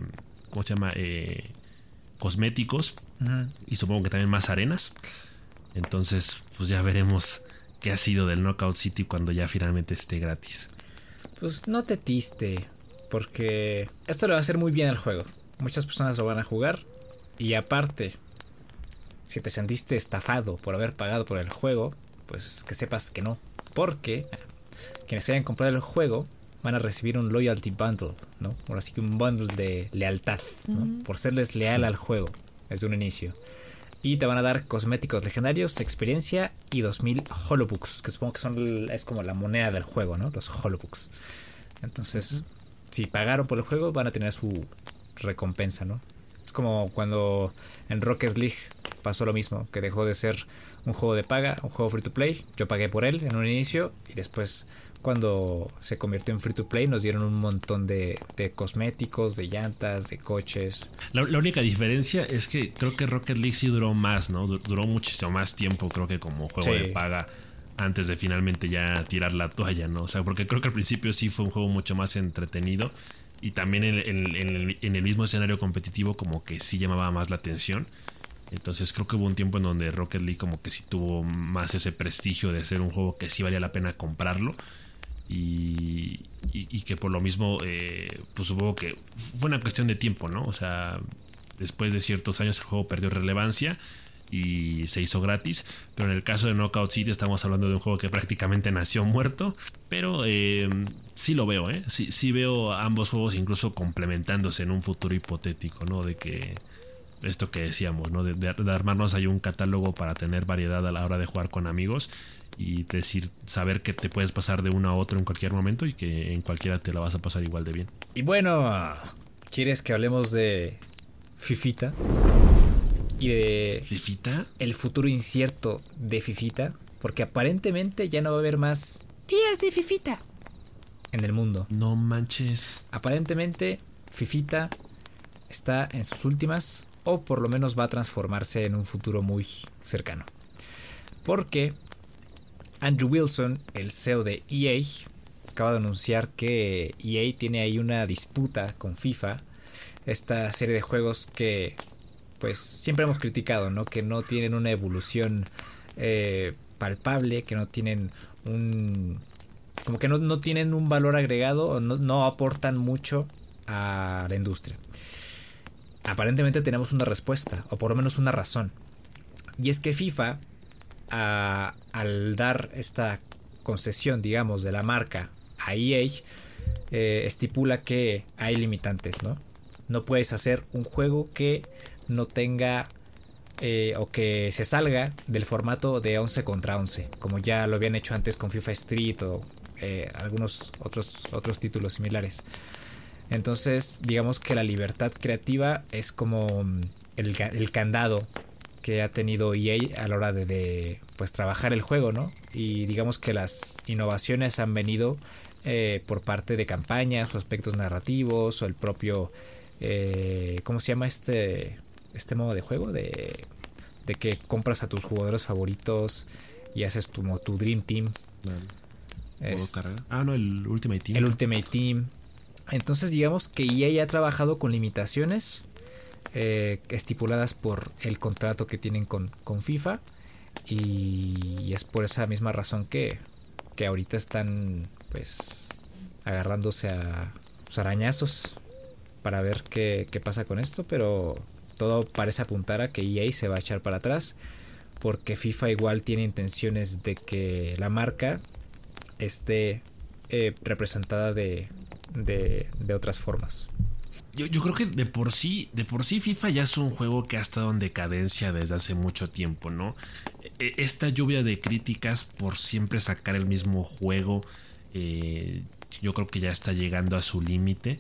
¿Cómo se llama? Eh, cosméticos. Y supongo que también más arenas. Entonces, pues ya veremos qué ha sido del Knockout City cuando ya finalmente esté gratis. Pues no te tiste, porque esto le va a hacer muy bien al juego. Muchas personas lo van a jugar. Y aparte, si te sentiste estafado por haber pagado por el juego, pues que sepas que no. Porque quienes hayan comprado el juego van a recibir un loyalty bundle, ¿no? Ahora sí que un bundle de lealtad, ¿no? Por serles leal al juego desde un inicio. Y te van a dar cosméticos legendarios, experiencia y 2000 holobooks, que supongo que son es como la moneda del juego, ¿no? Los holobooks. Entonces, si pagaron por el juego, van a tener su recompensa, ¿no? Es como cuando en Rocket League pasó lo mismo, que dejó de ser un juego de paga, un juego free to play. Yo pagué por él en un inicio y después cuando se convirtió en free to play nos dieron un montón de, cosméticos, de llantas, de coches. La, única diferencia es que creo que Rocket League sí duró más, ¿no? Duró muchísimo más tiempo creo que como juego de paga antes de finalmente ya tirar la toalla, ¿no? O sea, porque creo que al principio sí fue un juego mucho más entretenido y también en, el mismo escenario competitivo como que sí llamaba más la atención. Entonces creo que hubo un tiempo en donde Rocket League como que sí tuvo más ese prestigio de ser un juego que sí valía la pena comprarlo. Y, que por lo mismo, eh, pues supongo que fue una cuestión de tiempo, ¿no? O sea, después de ciertos años el juego perdió relevancia y se hizo gratis. Pero en el caso de Knockout City estamos hablando de un juego que prácticamente nació muerto. Pero eh, sí lo veo, ¿eh? Sí, sí veo ambos juegos incluso complementándose en un futuro hipotético, ¿no? De que esto que decíamos, ¿no? De, armarnos ahí un catálogo para tener variedad a la hora de jugar con amigos. y decir, saber que te puedes pasar de uno a otro en cualquier momento y que en cualquiera te la vas a pasar igual de bien. Y bueno, ¿quieres que hablemos de Fifita? Y de... ¿Fifita? El futuro incierto de Fifita. Porque aparentemente ya no va a haber más días de Fifita en el mundo. No manches. Aparentemente, Fifita está en sus últimas o por lo menos va a transformarse en un futuro muy cercano. Porque Andrew Wilson, el CEO de EA, acaba de anunciar que EA tiene ahí una disputa con FIFA. Esta serie de juegos que pues siempre hemos criticado, ¿no? Que no tienen una evolución eh, palpable, que no tienen un... como que no, tienen un valor agregado no, no aportan mucho a la industria. Aparentemente tenemos una respuesta, o por lo menos una razón. Y es que FIFA al dar esta concesión, digamos, de la marca a EA, eh, estipula que hay limitantes, ¿no? No puedes hacer un juego que no tenga eh, o que se salga del formato de 11 contra 11, como ya lo habían hecho antes con FIFA Street o eh, algunos otros, otros títulos similares. Entonces, digamos que la libertad creativa es como mm, el, el candado que ha tenido EA a la hora de, pues trabajar el juego, ¿no? Y digamos que las innovaciones han venido eh, por parte de campañas o aspectos narrativos o el propio eh, ¿cómo se llama este este modo de juego de, de que compras a tus jugadores favoritos y haces tu, tu Dream Team. ah, no, el Ultimate Team. El Ultimate Team. Entonces digamos que EA ya ha trabajado con limitaciones eh, estipuladas por el contrato que tienen con, con FIFA. Y, es por esa misma razón que, que ahorita están pues agarrándose a pues, arañazos para ver qué, qué pasa con esto. Pero todo parece apuntar a que EA se va a echar para atrás. Porque FIFA igual tiene intenciones de que la marca esté eh, representada de, de, de otras formas. Yo, creo que de por sí, de por sí FIFA ya es un juego que ha estado en decadencia desde hace mucho tiempo, ¿no? E, esta lluvia de críticas por siempre sacar el mismo juego, eh, yo creo que ya está llegando a su límite.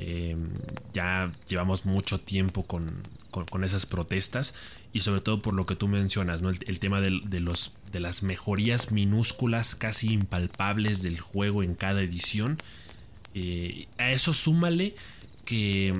Em, ya llevamos mucho tiempo con, esas protestas y sobre todo por lo que tú mencionas, ¿no? el, tema de, los, de las mejorías minúsculas, casi impalpables del juego en cada edición. Eh, a eso súmale que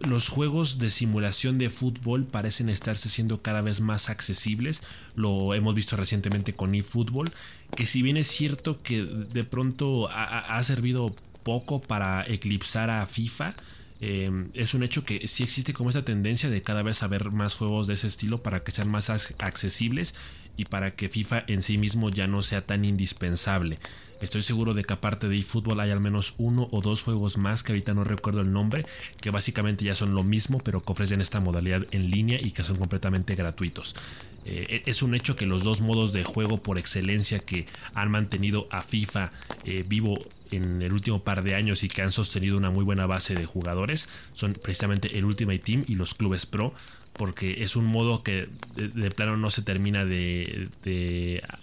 los juegos de simulación de fútbol parecen estarse siendo cada vez más accesibles. Lo hemos visto recientemente con eFootball, que si bien es cierto que de pronto ha, servido poco para eclipsar a FIFA, eh, es un hecho que sí existe como esta tendencia de cada vez haber más juegos de ese estilo para que sean más accesibles y para que FIFA en sí mismo ya no sea tan indispensable. Estoy seguro de que aparte de eFootball hay al menos uno o dos juegos más que ahorita no recuerdo el nombre, que básicamente ya son lo mismo, pero que ofrecen esta modalidad en línea y que son completamente gratuitos. Eh, es un hecho que los dos modos de juego por excelencia que han mantenido a FIFA eh, vivo en el último par de años y que han sostenido una muy buena base de jugadores son precisamente el Ultimate Team y los clubes pro porque es un modo que de, plano no se termina de,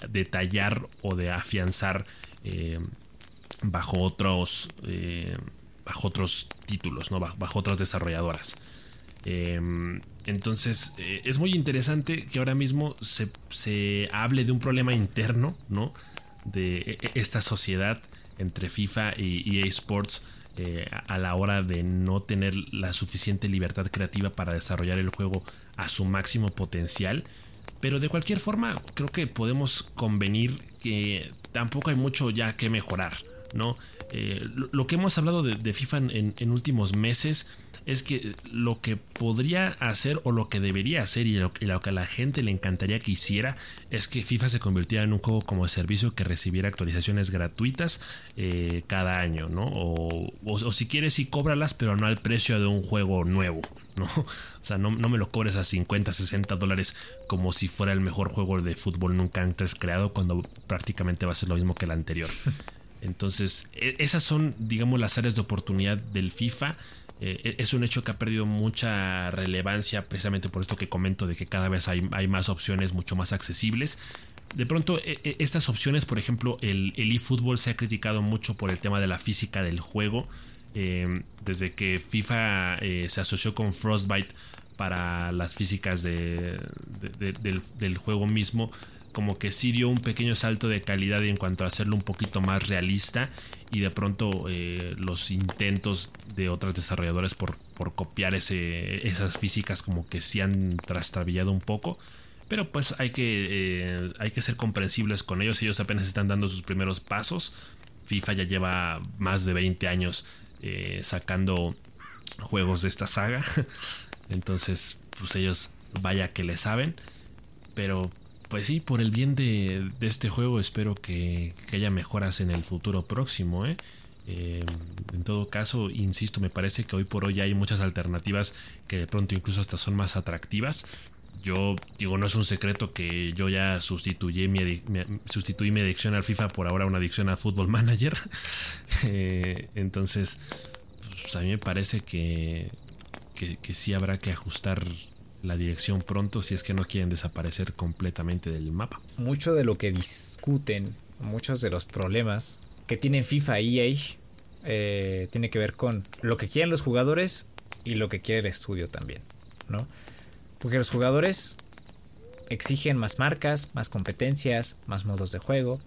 detallar o de afianzar eh, bajo otros eh, bajo otros títulos, ¿no? bajo, otras desarrolladoras. Eh, entonces es muy interesante que ahora mismo se, hable de un problema interno, ¿no? De e, e, esta sociedad entre FIFA y EA Sports a la hora de no tener la suficiente libertad creativa para desarrollar el juego a su máximo potencial. Pero de cualquier forma, creo que podemos convenir que tampoco hay mucho ya que mejorar, ¿no? Eh, lo, que hemos hablado de, FIFA en, últimos meses es que lo que podría hacer o lo que debería hacer y lo, que a la gente le encantaría que hiciera es que FIFA se convirtiera en un juego como servicio que recibiera actualizaciones gratuitas eh, cada año, ¿no? O, o, si quieres sí cóbralas pero no al precio de un juego nuevo, ¿no? (laughs) O sea, no, me lo cobres a 50, 60 dólares como si fuera el mejor juego de fútbol nunca antes creado cuando prácticamente va a ser lo mismo que el anterior. (laughs) Entonces, e, esas son, digamos, las áreas de oportunidad del FIFA. Eh, es un hecho que ha perdido mucha relevancia precisamente por esto que comento de que cada vez hay, más opciones mucho más accesibles. de pronto e, e, estas opciones, por ejemplo, el, el eFootball se ha criticado mucho por el tema de la física del juego. Em, desde que FIFA eh, se asoció con Frostbite para las físicas del, del, juego mismo, como que sí dio un pequeño salto de calidad en cuanto a hacerlo un poquito más realista y de pronto eh, los intentos de otros desarrolladores por, por copiar esas físicas como que sí han trastabillado un poco. Pero pues hay que, eh, hay que ser comprensibles con ellos. Ellos apenas están dando sus primeros pasos. FIFA ya lleva más de 20 años eh, sacando juegos de esta saga. (laughs) Entonces, pues ellos vaya que le saben. Pero pues sí, por el bien de, este juego espero que, haya mejoras en el futuro próximo. ¿eh? Eh, en todo caso, insisto, me parece que hoy por hoy hay muchas alternativas que de pronto incluso hasta son más atractivas. Yo digo, no es un secreto que yo ya sustituí mi, sustituí mi adicción al FIFA por ahora una adicción al Football Manager. (laughs) Eh, entonces, pues a mí me parece que, que, que sí habrá que ajustar la dirección pronto si es que no quieren desaparecer completamente del mapa. Mucho de lo que discuten, muchos de los problemas que tienen FIFA y EA eh, tiene que ver con lo que quieren los jugadores y lo que quiere el estudio también, ¿no? Porque los jugadores exigen más marcas, más competencias, más modos de juego.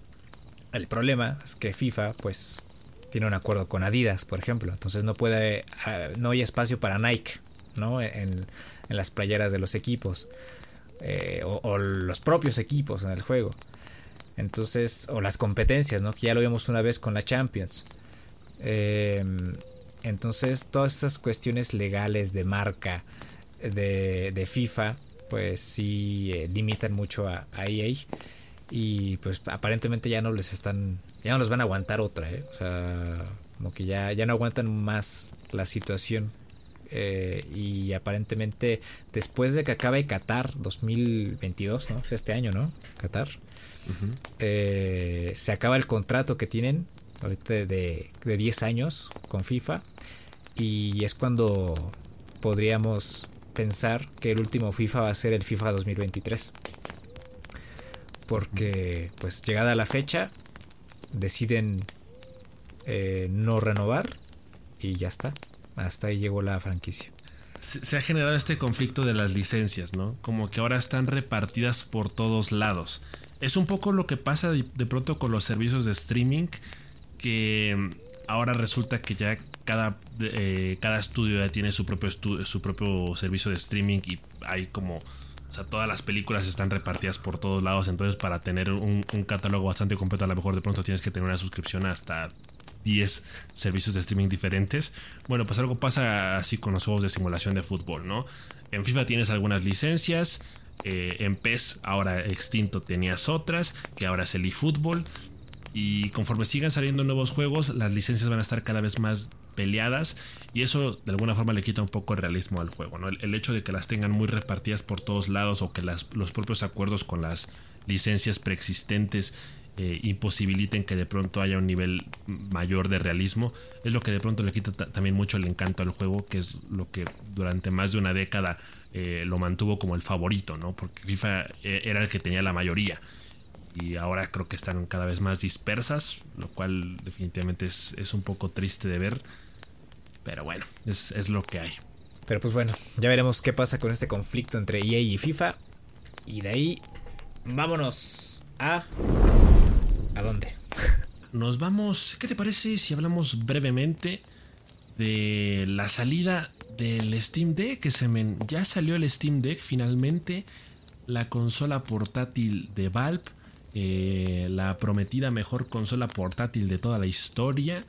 El problema es que FIFA, pues, tiene un acuerdo con Adidas, por ejemplo. Entonces no puede, ah, no hay espacio para Nike, ¿no? En las playeras de los equipos. Eh, o, los propios equipos en el juego. Entonces, o las competencias, ¿no? Que ya lo vimos una vez con la Champions. Eh, entonces, todas esas cuestiones legales de marca de, FIFA, pues sí eh, limitan mucho a, EA. Y pues aparentemente ya no les están, ya no les van a aguantar otra, O sea, como que ya, ya no aguantan más la situación eh, y aparentemente después de que acabe Qatar 2022, ¿no? Es este año, ¿no? Qatar. Eh, se acaba el contrato que tienen ahorita de, de 10 años con FIFA y es cuando podríamos pensar que el último FIFA va a ser el FIFA 2023 porque pues llegada la fecha deciden eh, no renovar y ya está hasta ahí llegó la franquicia. Se, ha generado este conflicto de las licencias, ¿no? Como que ahora están repartidas por todos lados. Es un poco lo que pasa de, pronto con los servicios de streaming, que mm, ahora resulta que ya cada, eh, cada estudio ya tiene su propio, su propio servicio de streaming y hay como... O sea, todas las películas están repartidas por todos lados. Entonces, para tener un, un, catálogo bastante completo, a lo mejor de pronto tienes que tener una suscripción hasta 10 servicios de streaming diferentes. Bueno, pues algo pasa así con los juegos de simulación de fútbol, ¿no? En FIFA tienes algunas licencias, eh, en PES ahora extinto tenías otras, que ahora es el eFootball. Y conforme sigan saliendo nuevos juegos, las licencias van a estar cada vez más peleadas y eso de alguna forma le quita un poco el realismo al juego. ¿no? El, hecho de que las tengan muy repartidas por todos lados o que los propios acuerdos con las licencias preexistentes eh, imposibiliten que de pronto haya un nivel mayor de realismo. Es lo que de pronto le quita también mucho el encanto al juego, que es lo que durante más de una década eh, lo mantuvo como el favorito, ¿no? Porque FIFA eh, era el que tenía la mayoría. Y ahora creo que están cada vez más dispersas, lo cual definitivamente es, un poco triste de ver. Pero bueno, es, es lo que hay. Pero pues bueno, ya veremos qué pasa con este conflicto entre EA y FIFA. Y de ahí, vámonos a ¿A dónde? (laughs) Nos vamos. ¿Qué te parece si hablamos brevemente de la salida del Steam Deck? Que se ya salió el Steam Deck finalmente. La consola portátil de Valve. Eh, la prometida mejor consola portátil de toda la historia.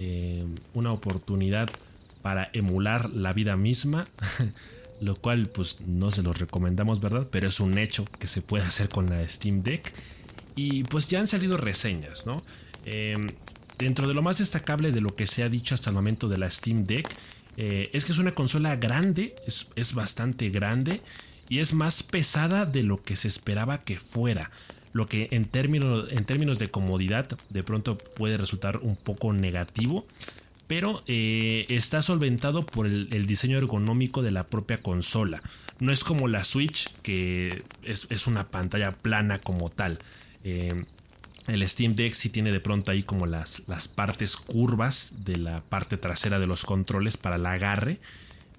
Eh, una oportunidad para emular la vida misma. (laughs) lo cual pues no se los recomendamos, ¿verdad? Pero es un hecho que se puede hacer con la Steam Deck. Y pues ya han salido reseñas, ¿no? Em, dentro de lo más destacable de lo que se ha dicho hasta el momento de la Steam Deck, eh, es que es una consola grande, es, bastante grande y es más pesada de lo que se esperaba que fuera. Lo que en términos, en términos de comodidad de pronto puede resultar un poco negativo. Pero eh, está solventado por el, diseño ergonómico de la propia consola. No es como la Switch, que es, una pantalla plana como tal. Eh, el Steam Deck sí tiene de pronto ahí como las, partes curvas de la parte trasera de los controles para el agarre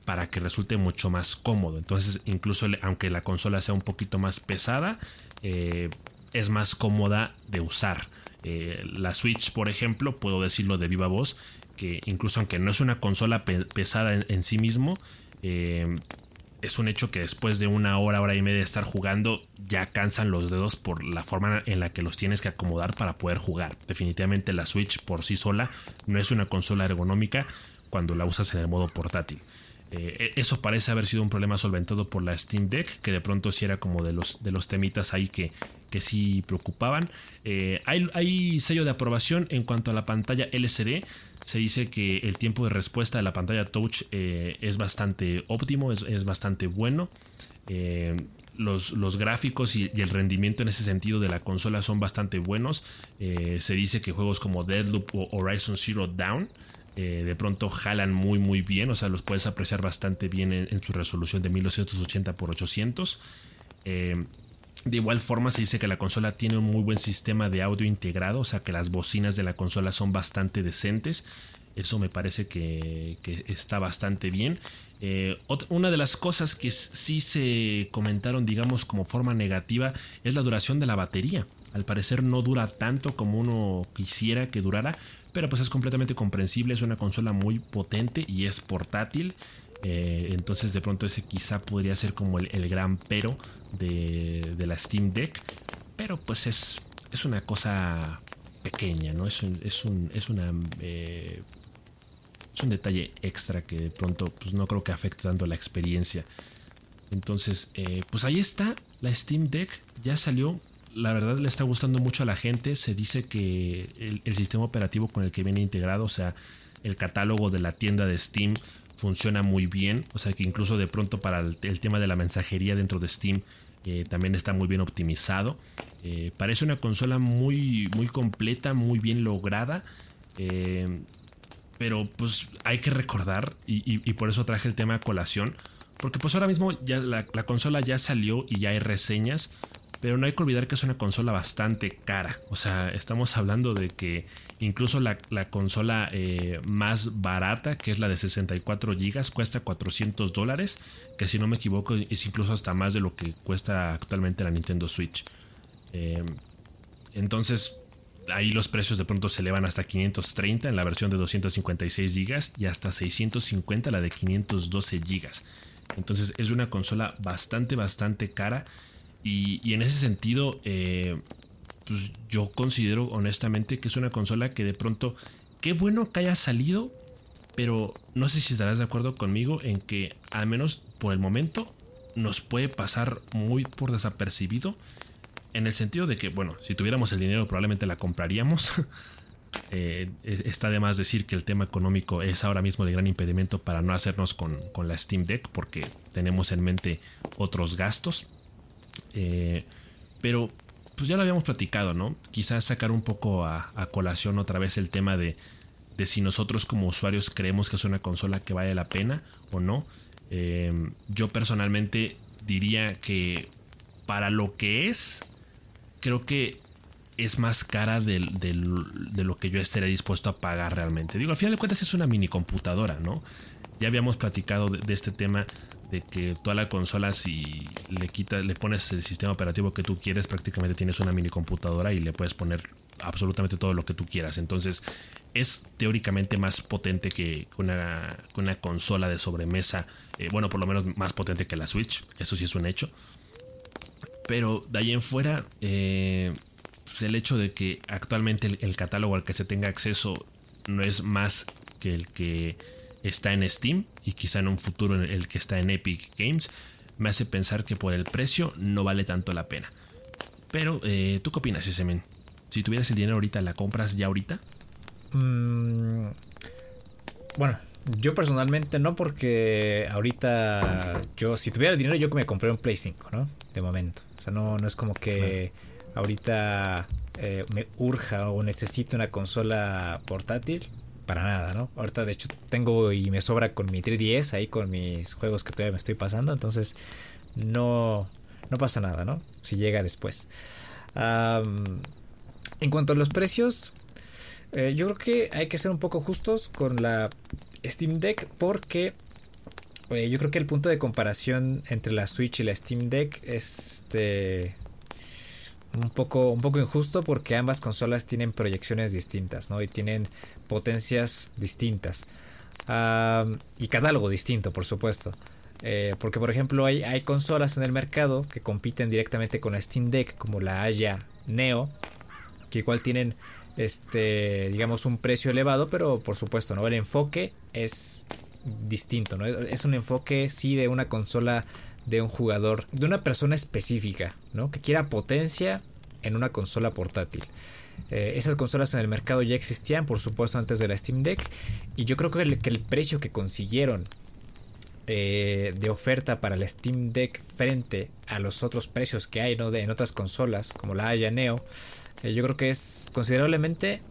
para que resulte mucho más cómodo. Entonces, incluso aunque la consola sea un poquito más pesada, eh, es más cómoda de usar. La Switch, por ejemplo, puedo decirlo de viva voz, que incluso aunque no es una consola pesada en, sí mismo, eh, es un hecho que después de una hora, hora y media de estar jugando, ya cansan los dedos por la forma en la que los tienes que acomodar para poder jugar. Definitivamente la Switch por sí sola no es una consola ergonómica cuando la usas en el modo portátil. Eh, eso parece haber sido un problema solventado por la Steam Deck, que de pronto sí era como de los, de los temitas ahí que, que sí preocupaban. Eh, hay, sello de aprobación en cuanto a la pantalla LCD. Se dice que el tiempo de respuesta de la pantalla Touch eh, es bastante óptimo, es, bastante bueno. Los, los, gráficos y, el rendimiento en ese sentido de la consola son bastante buenos. se dice que juegos como Deadloop o Horizon Zero Dawn eh, de pronto jalan muy muy bien, o sea, los puedes apreciar bastante bien en, su resolución de 1280 x 800. De igual forma se dice que la consola tiene un muy buen sistema de audio integrado, o sea que las bocinas de la consola son bastante decentes. Eso me parece que, está bastante bien. Eh, una de las cosas que sí se comentaron, digamos, como forma negativa, es la duración de la batería. Al parecer no dura tanto como uno quisiera que durara, pero pues es completamente comprensible, es una consola muy potente y es portátil. Eh, entonces de pronto ese quizá podría ser como el, gran pero de, la Steam Deck. Pero pues es, es una cosa pequeña, ¿no? Es un, es un, es. Eh, es un detalle extra que de pronto pues no creo que afecte tanto la experiencia. Entonces, eh, pues ahí está. La Steam Deck ya salió la verdad le está gustando mucho a la gente. Se dice que el, sistema operativo con el que viene integrado, o sea, el catálogo de la tienda de Steam funciona muy bien. O sea que incluso de pronto para el, tema de la mensajería dentro de Steam eh, también está muy bien optimizado. Eh, parece una consola muy, muy completa, muy bien lograda. Eh, pero pues hay que recordar, y, por eso traje el tema a colación, porque pues ahora mismo ya la, la consola ya salió y ya hay reseñas. Pero no hay que olvidar que es una consola bastante cara. O sea, estamos hablando de que incluso la, consola eh, más barata, que es la de 64 GB, cuesta 400 dólares. Que si no me equivoco es incluso hasta más de lo que cuesta actualmente la Nintendo Switch. Em, entonces, ahí los precios de pronto se elevan hasta 530 en la versión de 256 GB y hasta 650 la de 512 GB. Entonces es una consola bastante, bastante cara y, en ese sentido, eh, pues yo considero honestamente que es una consola que de pronto, qué bueno que haya salido, pero no sé si estarás de acuerdo conmigo en que al menos por el momento nos puede pasar muy por desapercibido. En el sentido de que, bueno, si tuviéramos el dinero probablemente la compraríamos. (laughs) Eh, está de más decir que el tema económico es ahora mismo de gran impedimento para no hacernos con, con la Steam Deck porque tenemos en mente otros gastos. Eh, pero pues ya lo habíamos platicado, ¿no? Quizás sacar un poco a, colación otra vez el tema de, de, si nosotros como usuarios creemos que es una consola que vale la pena o no. Eh, yo personalmente diría que para lo que es, creo que es más cara de, lo que yo estaría dispuesto a pagar realmente. Digo, al final de cuentas es una mini computadora, ¿no? Ya habíamos platicado de este tema de que toda la consola si le quitas, le pones el sistema operativo que tú quieres, prácticamente tienes una mini computadora y le puedes poner absolutamente todo lo que tú quieras. Entonces es teóricamente más potente que una, consola de sobremesa. Eh, bueno, por lo menos más potente que la Switch. Eso sí es un hecho. Pero de ahí en fuera, eh, pues el hecho de que actualmente el catálogo al que se tenga acceso no es más que el que está en Steam y quizá en un futuro el que está en Epic Games, me hace pensar que por el precio no vale tanto la pena. Pero, eh, ¿tú qué opinas, men? Si tuvieras el dinero ahorita, ¿la compras ya ahorita? Mm, bueno, yo personalmente no, porque ahorita yo, si tuviera el dinero, yo que me compré un Play 5, ¿no? De momento. O sea, no, no es como que ahorita eh, me urja o necesito una consola portátil para nada, ¿no? Ahorita de hecho tengo y me sobra con mi 3DS ahí con mis juegos que todavía me estoy pasando, entonces no, no pasa nada, ¿no? Si llega después. en cuanto a los precios, eh, yo creo que hay que ser un poco justos con la Steam Deck porque eh, yo creo que el punto de comparación entre la Switch y la Steam Deck es este, un poco, un poco injusto porque ambas consolas tienen proyecciones distintas, ¿no? Y tienen potencias distintas. y catálogo distinto, por supuesto. Eh, porque, por ejemplo, hay, consolas en el mercado que compiten directamente con la Steam Deck, como la Aya Neo, que igual tienen este digamos un precio elevado pero por supuesto no el enfoque es distinto no es un enfoque sí de una consola de un jugador, de una persona específica, ¿no? Que quiera potencia en una consola portátil. Eh, esas consolas en el mercado ya existían, por supuesto, antes de la Steam Deck. Y yo creo que el, precio que consiguieron eh, de oferta para la Steam Deck frente a los otros precios que hay ¿no? de, en otras consolas, como la Aya Neo, eh, yo creo que es considerablemente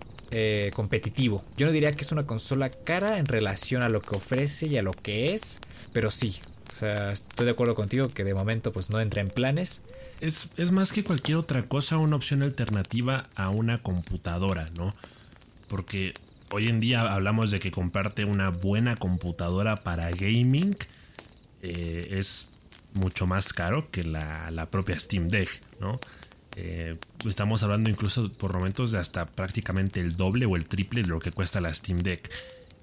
competitivo. Yo no diría que es una consola cara en relación a lo que ofrece y a lo que es, pero sí, estoy de acuerdo contigo que de momento pues no entra en planes. Es, es más que cualquier otra cosa una opción alternativa a una computadora, ¿no? Porque hoy en día hablamos de que comprarte una buena computadora para gaming eh, es mucho más caro que la, la propia Steam Deck, ¿no? Eh, estamos hablando incluso por momentos de hasta prácticamente el doble o el triple de lo que cuesta la Steam Deck.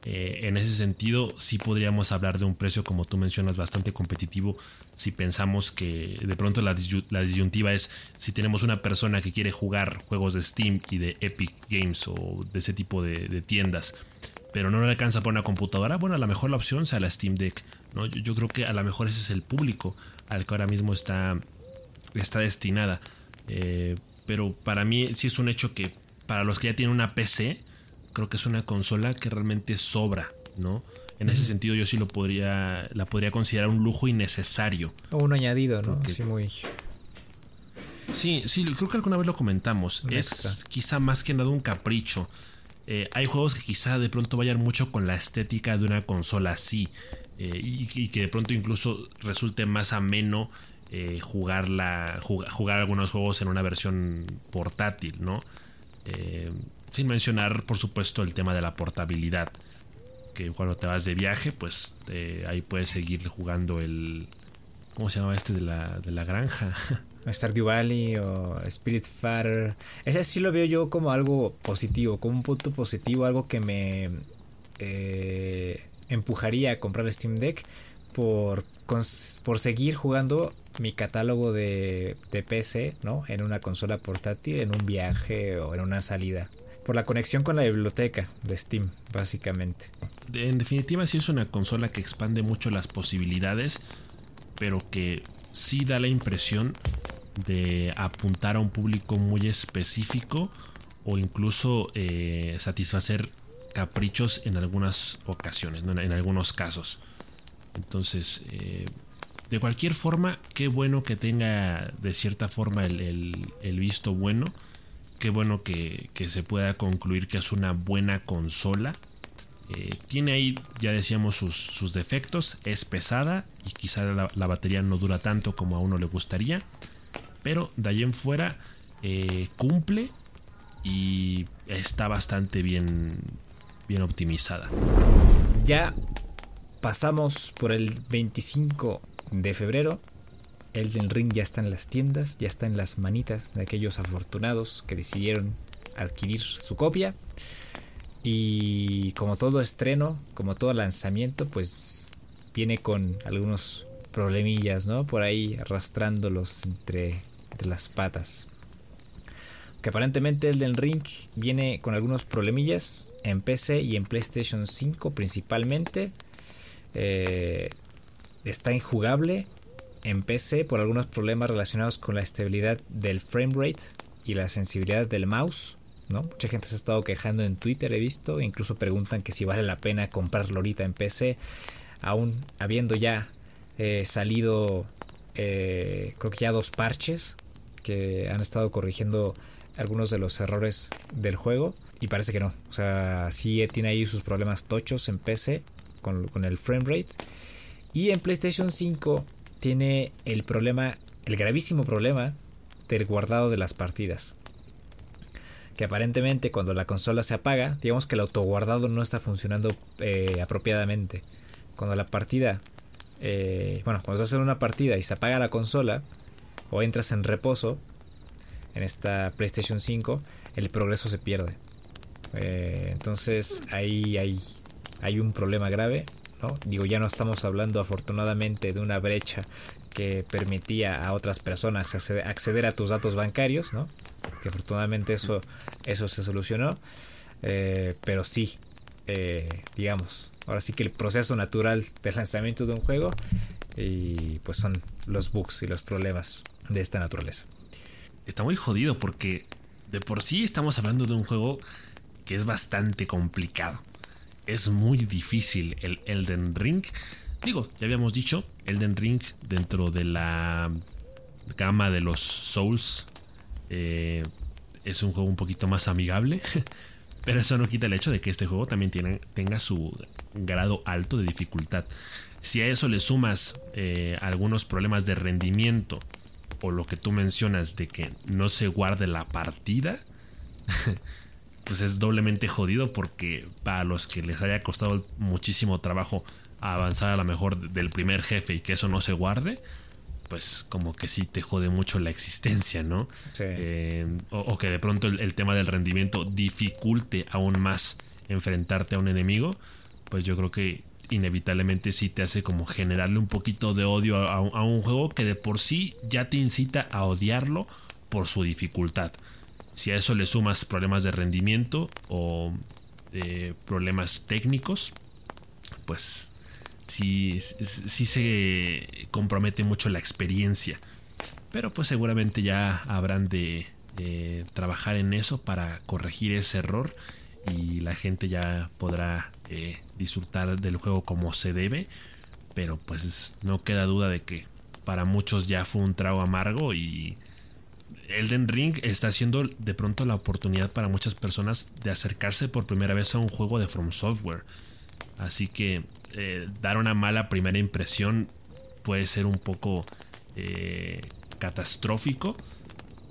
Eh, en ese sentido, sí podríamos hablar de un precio, como tú mencionas, bastante competitivo si pensamos que de pronto la, disyuntiva es si tenemos una persona que quiere jugar juegos de Steam y de Epic Games o de ese tipo de, tiendas, pero no le alcanza por una computadora, bueno, a lo mejor la opción sea la Steam Deck. ¿no? Yo, creo que a lo mejor ese es el público al que ahora mismo está, está destinada. Eh, pero para mí sí es un hecho que para los que ya tienen una PC, creo que es una consola que realmente sobra, ¿no? En ese sentido yo sí lo podría, la podría considerar un lujo innecesario. O un añadido, ¿no? sí, muy... Sí, sí, creo que alguna vez lo comentamos. es quizá más que nada un capricho. Eh, hay juegos que quizá de pronto vayan mucho con la estética de una consola así. Eh, y, que de pronto incluso resulte más ameno eh, jugarla, jugar algunos juegos en una versión portátil, ¿no? Sin mencionar, por supuesto, el tema de la portabilidad. Que cuando te vas de viaje, pues eh, ahí puedes seguir jugando el. ¿Cómo se llama este de la, de la granja? (laughs) Stardew Valley o Spirit Fighter. Ese sí lo veo yo como algo positivo, como un punto positivo, algo que me eh, empujaría a comprar Steam Deck por, por seguir jugando mi catálogo de, de PC, ¿no? En una consola portátil, en un viaje o en una salida por la conexión con la biblioteca de Steam, básicamente. En definitiva, sí es una consola que expande mucho las posibilidades, pero que sí da la impresión de apuntar a un público muy específico o incluso eh, satisfacer caprichos en algunas ocasiones, en, algunos casos. Entonces, eh, de cualquier forma, qué bueno que tenga de cierta forma el visto bueno qué bueno que, se pueda concluir que es una buena consola. Eh, tiene ahí, ya decíamos, sus, defectos. Es pesada y quizá la, batería no dura tanto como a uno le gustaría. Pero de ahí en fuera eh, cumple y está bastante bien, bien optimizada. Ya pasamos por el 25 de febrero Elden Ring ya está en las tiendas, ya está en las manitas de aquellos afortunados que decidieron adquirir su copia. Y como todo estreno, como todo lanzamiento, pues viene con algunos problemillas, ¿no? Por ahí arrastrándolos entre, las patas. Que aparentemente Elden Ring viene con algunos problemillas en PC y en PlayStation 5 principalmente. Eh, está injugable en PC por algunos problemas relacionados con la estabilidad del frame rate y la sensibilidad del mouse. ¿no? Mucha gente se ha estado quejando en Twitter, he visto, incluso preguntan que si vale la pena comprarlo ahorita en PC, aún habiendo ya eh, salido, eh, creo que ya dos parches que han estado corrigiendo algunos de los errores del juego. y parece que no. O sea, sí tiene ahí sus problemas tochos en PC con, con el frame rate. Y en PlayStation 5 tiene el problema, el gravísimo problema del guardado de las partidas. Que aparentemente cuando la consola se apaga, digamos que el autoguardado no está funcionando eh, apropiadamente. Cuando la partida, eh, bueno, cuando estás en una partida y se apaga la consola, o entras en reposo, en esta PlayStation 5, el progreso se pierde. Eh, entonces ahí hay, hay un problema grave. ¿No? Digo, ya no estamos hablando afortunadamente de una brecha que permitía a otras personas acceder, a tus datos bancarios, ¿no? que afortunadamente eso, eso se solucionó. Eh, pero sí, eh, digamos, ahora sí que el proceso natural del lanzamiento de un juego y pues son los bugs y los problemas de esta naturaleza. Está muy jodido porque de por sí estamos hablando de un juego que es bastante complicado. Es muy difícil el Elden Ring. Digo, ya habíamos dicho, Elden Ring dentro de la gama de los Souls eh, es un juego un poquito más amigable. (laughs) Pero eso no quita el hecho de que este juego también tenga su grado alto de dificultad. Si a eso le sumas eh, algunos problemas de rendimiento o lo que tú mencionas de que no se guarde la partida, (laughs) pues es doblemente jodido porque para los que les haya costado muchísimo trabajo avanzar a lo mejor del primer jefe y que eso no se guarde, pues como que sí te jode mucho la existencia, ¿no? Sí. Eh, o, que de pronto el, tema del rendimiento dificulte aún más enfrentarte a un enemigo, pues yo creo que inevitablemente sí te hace como generarle un poquito de odio a, a un juego que de por sí ya te incita a odiarlo por su dificultad. Si a eso le sumas problemas de rendimiento o eh, problemas técnicos, pues sí, sí se compromete mucho la experiencia. Pero pues seguramente ya habrán de, trabajar en eso para corregir ese error y la gente ya podrá eh, disfrutar del juego como se debe. Pero pues no queda duda de que para muchos ya fue un trago amargo y Elden Ring está siendo de pronto la oportunidad para muchas personas de acercarse por primera vez a un juego de From Software. Así que eh, dar una mala primera impresión puede ser un poco eh, catastrófico,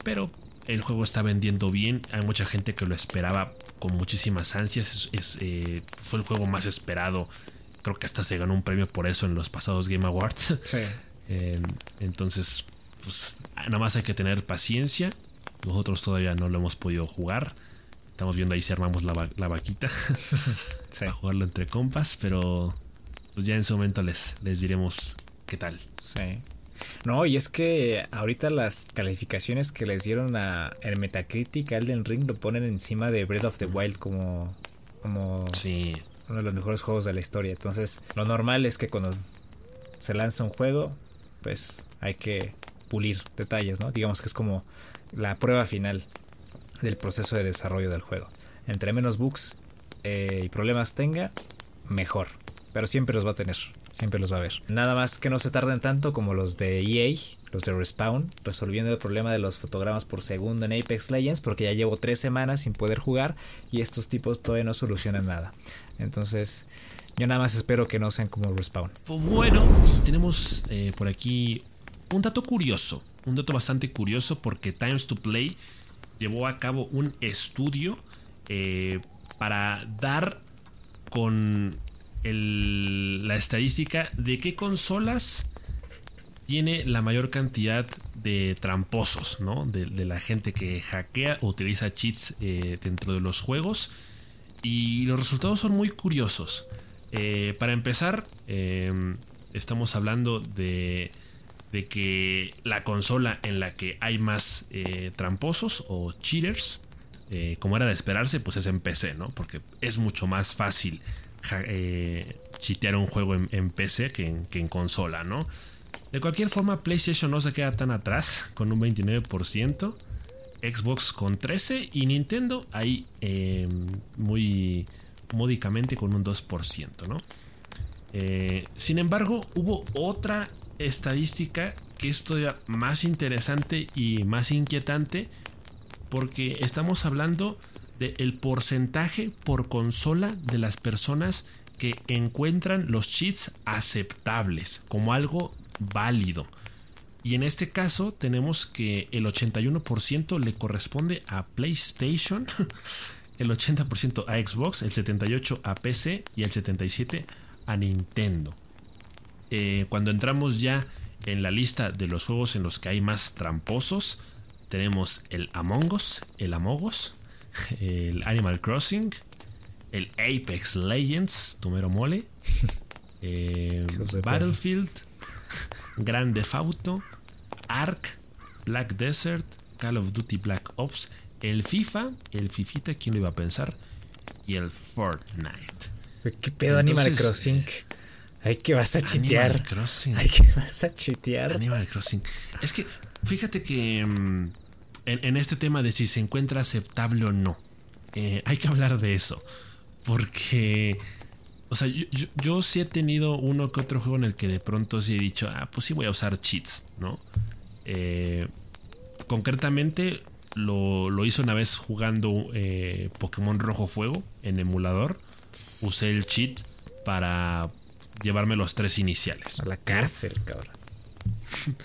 pero el juego está vendiendo bien. Hay mucha gente que lo esperaba con muchísimas ansias. Eh, fue el juego más esperado. Creo que hasta se ganó un premio por eso en los pasados Game Awards. Sí. (laughs) entonces, pues nada más hay que tener paciencia. Nosotros todavía no lo hemos podido jugar. Estamos viendo ahí si armamos la, vaquita (laughs) a jugarlo entre compas, pero pues ya en su momento les, les diremos qué tal. Sí. No, y es que ahorita las calificaciones que les dieron a el Metacritic Elden Ring lo ponen encima de Breath of the Wild como, como uno de los mejores juegos de la historia. Entonces, lo normal es que cuando se lanza un juego, pues hay que pulir detalles, ¿no? Digamos que es como la prueba final del proceso de desarrollo del juego. Entre menos bugs eh, y problemas tenga, mejor. Pero siempre los va a tener, siempre los va a ver. Nada más que no se tarden tanto como los de EA, los de Respawn, resolviendo el problema de los fotogramas por segundo en Apex Legends, porque ya llevo tres semanas sin poder jugar y estos tipos todavía no solucionan nada. Entonces, yo nada más espero que no sean como Respawn. Pues bueno, tenemos eh, por aquí un dato curioso, un dato bastante curioso porque Times to Play llevó a cabo un estudio eh, para dar con la estadística de qué consolas tiene la mayor cantidad de tramposos, ¿no? De, la gente que hackea o utiliza cheats eh, dentro de los juegos. Y los resultados son muy curiosos. Eh, para empezar, estamos hablando de de que la consola en la que hay más eh, tramposos o cheaters, eh, como era de esperarse, pues es en PC, ¿no? Porque es mucho más fácil eh, chitear un juego en, PC que en, consola, ¿no? De cualquier forma, PlayStation no se queda tan atrás, con un 29%, Xbox con 13% y Nintendo ahí muy módicamente con un 2%, ¿no? sin embargo, hubo otra estadística que es todavía más interesante y más inquietante porque estamos hablando del porcentaje por consola de las personas que encuentran los cheats aceptables como algo válido. Y en este caso tenemos que el 81% le corresponde a PlayStation, (laughs) el 80% a Xbox, el 78% a PC y el 77% a Nintendo. Eh, cuando entramos ya en la lista de los juegos en los que hay más tramposos, tenemos el Among Us, el Amogos, (laughs) el Animal Crossing, el Apex Legends, Tumero Mole, (laughs) eh, Battlefield, Grande Fauto, Ark, Black Desert, Call of Duty Black Ops, el FIFA, el Fifita, ¿quién lo iba a pensar? Y el Fortnite. ¿Qué pedo Animal Crossing? Hay que vas a chitear. Animal Crossing. Hay que vas a chitear. Animal Crossing. Es que, fíjate que mm, en, este tema de si se encuentra aceptable o no, eh, hay que hablar de eso. Porque, o sea, yo, yo, sí he tenido uno que otro juego en el que de pronto sí he dicho, ah, pues sí voy a usar cheats, ¿no? Eh, concretamente lo, lo, hice una vez jugando eh, Pokémon Rojo Fuego en emulador. Usé el cheat para llevarme los tres iniciales. A la cárcel, cabrón. (laughs)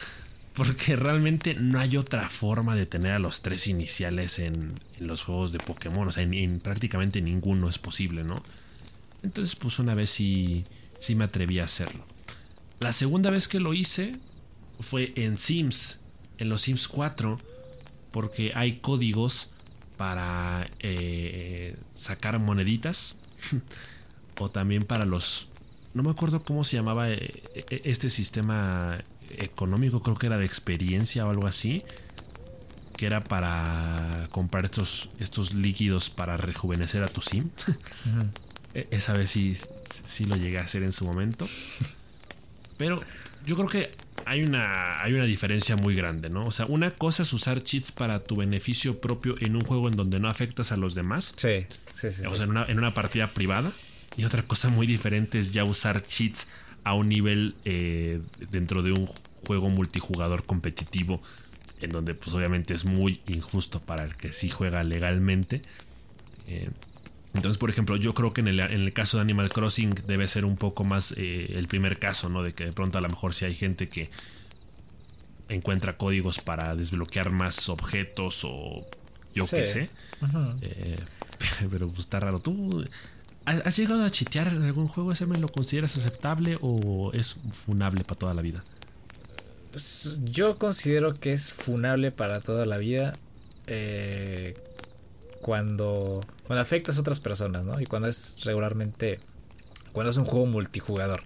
Porque realmente no hay otra forma de tener a los tres iniciales en, los juegos de Pokémon. O sea, en, prácticamente ninguno es posible, ¿no? Entonces, pues una vez sí, sí me atreví a hacerlo. La segunda vez que lo hice fue en Sims, en los Sims 4, porque hay códigos para eh, sacar moneditas (laughs) o también para los... No me acuerdo cómo se llamaba eh, eh, este sistema económico, creo que era de experiencia o algo así, que era para comprar estos, estos líquidos para rejuvenecer a tu sim. (laughs) E, esa vez sí, sí lo llegué a hacer en su momento. Pero yo creo que hay una, hay una diferencia muy grande, ¿no? O sea, una cosa es usar cheats para tu beneficio propio en un juego en donde no afectas a los demás. Sí, sí, sí. O sea, en una, en una partida privada. Y otra cosa muy diferente es ya usar cheats a un nivel eh, dentro de un juego multijugador competitivo en donde pues obviamente es muy injusto para el que sí juega legalmente. Eh, entonces, por ejemplo, yo creo que en el, caso de Animal Crossing debe ser un poco más eh, el primer caso, ¿no? De que de pronto a lo mejor si hay gente que encuentra códigos para desbloquear más objetos o yo qué sé. (laughs) pero pues está raro. ¿Tú ¿Has llegado a chitear en algún juego? ¿Ese me lo consideras aceptable o es funable para toda la vida? Pues yo considero que es funable para toda la vida eh, cuando, cuando afectas a otras personas, ¿no? Y cuando es regularmente, cuando es un juego multijugador.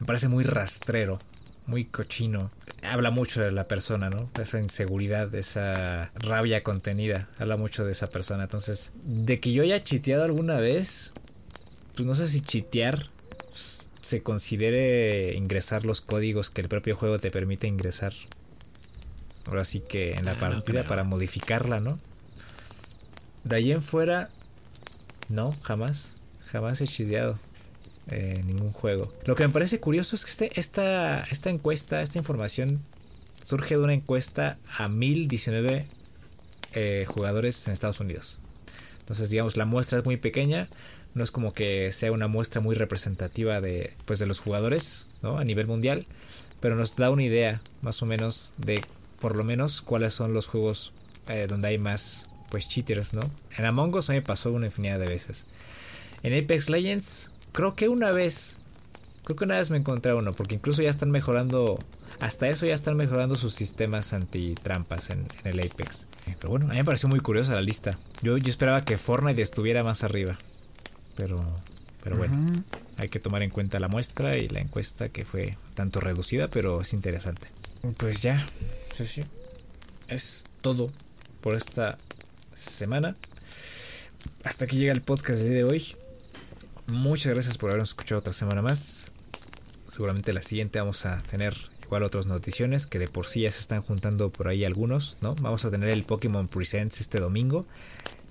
Me parece muy rastrero, muy cochino. Habla mucho de la persona, ¿no? Esa inseguridad, esa rabia contenida. Habla mucho de esa persona. Entonces, de que yo haya chiteado alguna vez, pues no sé si chitear se considere ingresar los códigos que el propio juego te permite ingresar. Ahora sí que en la ah, partida para modificarla, ¿no? De ahí en fuera, no, jamás. Jamás he chiteado eh, ningún juego. Lo que me parece curioso es que este, esta, esta encuesta, esta información, surge de una encuesta a 1019 eh, jugadores en Estados Unidos. Entonces, digamos, la muestra es muy pequeña no es como que sea una muestra muy representativa de, pues, de los jugadores ¿no? a nivel mundial, pero nos da una idea más o menos de por lo menos cuáles son los juegos eh, donde hay más pues cheaters, ¿no? En Among Us a mí me pasó una infinidad de veces. En Apex Legends creo que una vez, creo que una vez me encontré uno, porque incluso ya están mejorando, hasta eso ya están mejorando sus sistemas antitrampas en, en el Apex. Pero bueno, a mí me pareció muy curiosa la lista. Yo, yo esperaba que Fortnite estuviera más arriba. Pero, pero bueno, hay que tomar en cuenta la muestra y la encuesta que fue tanto reducida, pero es interesante. Pues ya, sí, sí. Es todo por esta semana. Hasta aquí llega el podcast de hoy. Muchas gracias por habernos escuchado otra semana más. Seguramente la siguiente vamos a tener igual otras noticiones que de por sí ya se están juntando por ahí algunos, ¿no? Vamos a tener el Pokémon Presents este domingo.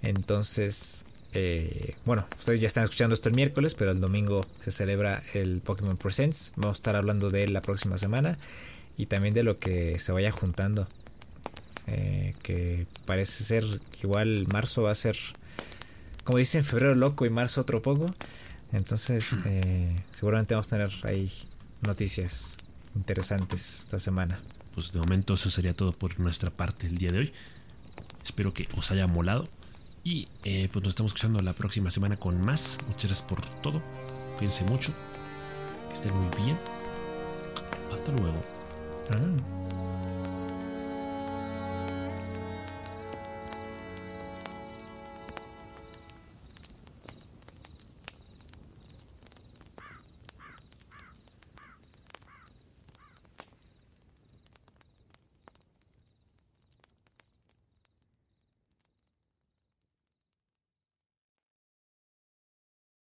Entonces, eh, bueno, ustedes ya están escuchando esto el miércoles, pero el domingo se celebra el Pokémon Presents. Vamos a estar hablando de él la próxima semana y también de lo que se vaya juntando. Eh, que parece ser que igual marzo va a ser como dicen, febrero loco y marzo otro poco. Entonces, eh, seguramente vamos a tener ahí noticias interesantes esta semana. Pues de momento eso sería todo por nuestra parte el día de hoy. Espero que os haya molado. Y eh, pues nos estamos escuchando la próxima semana con más. Muchas gracias por todo. Cuídense mucho. Que estén muy bien. Hasta luego. Ah.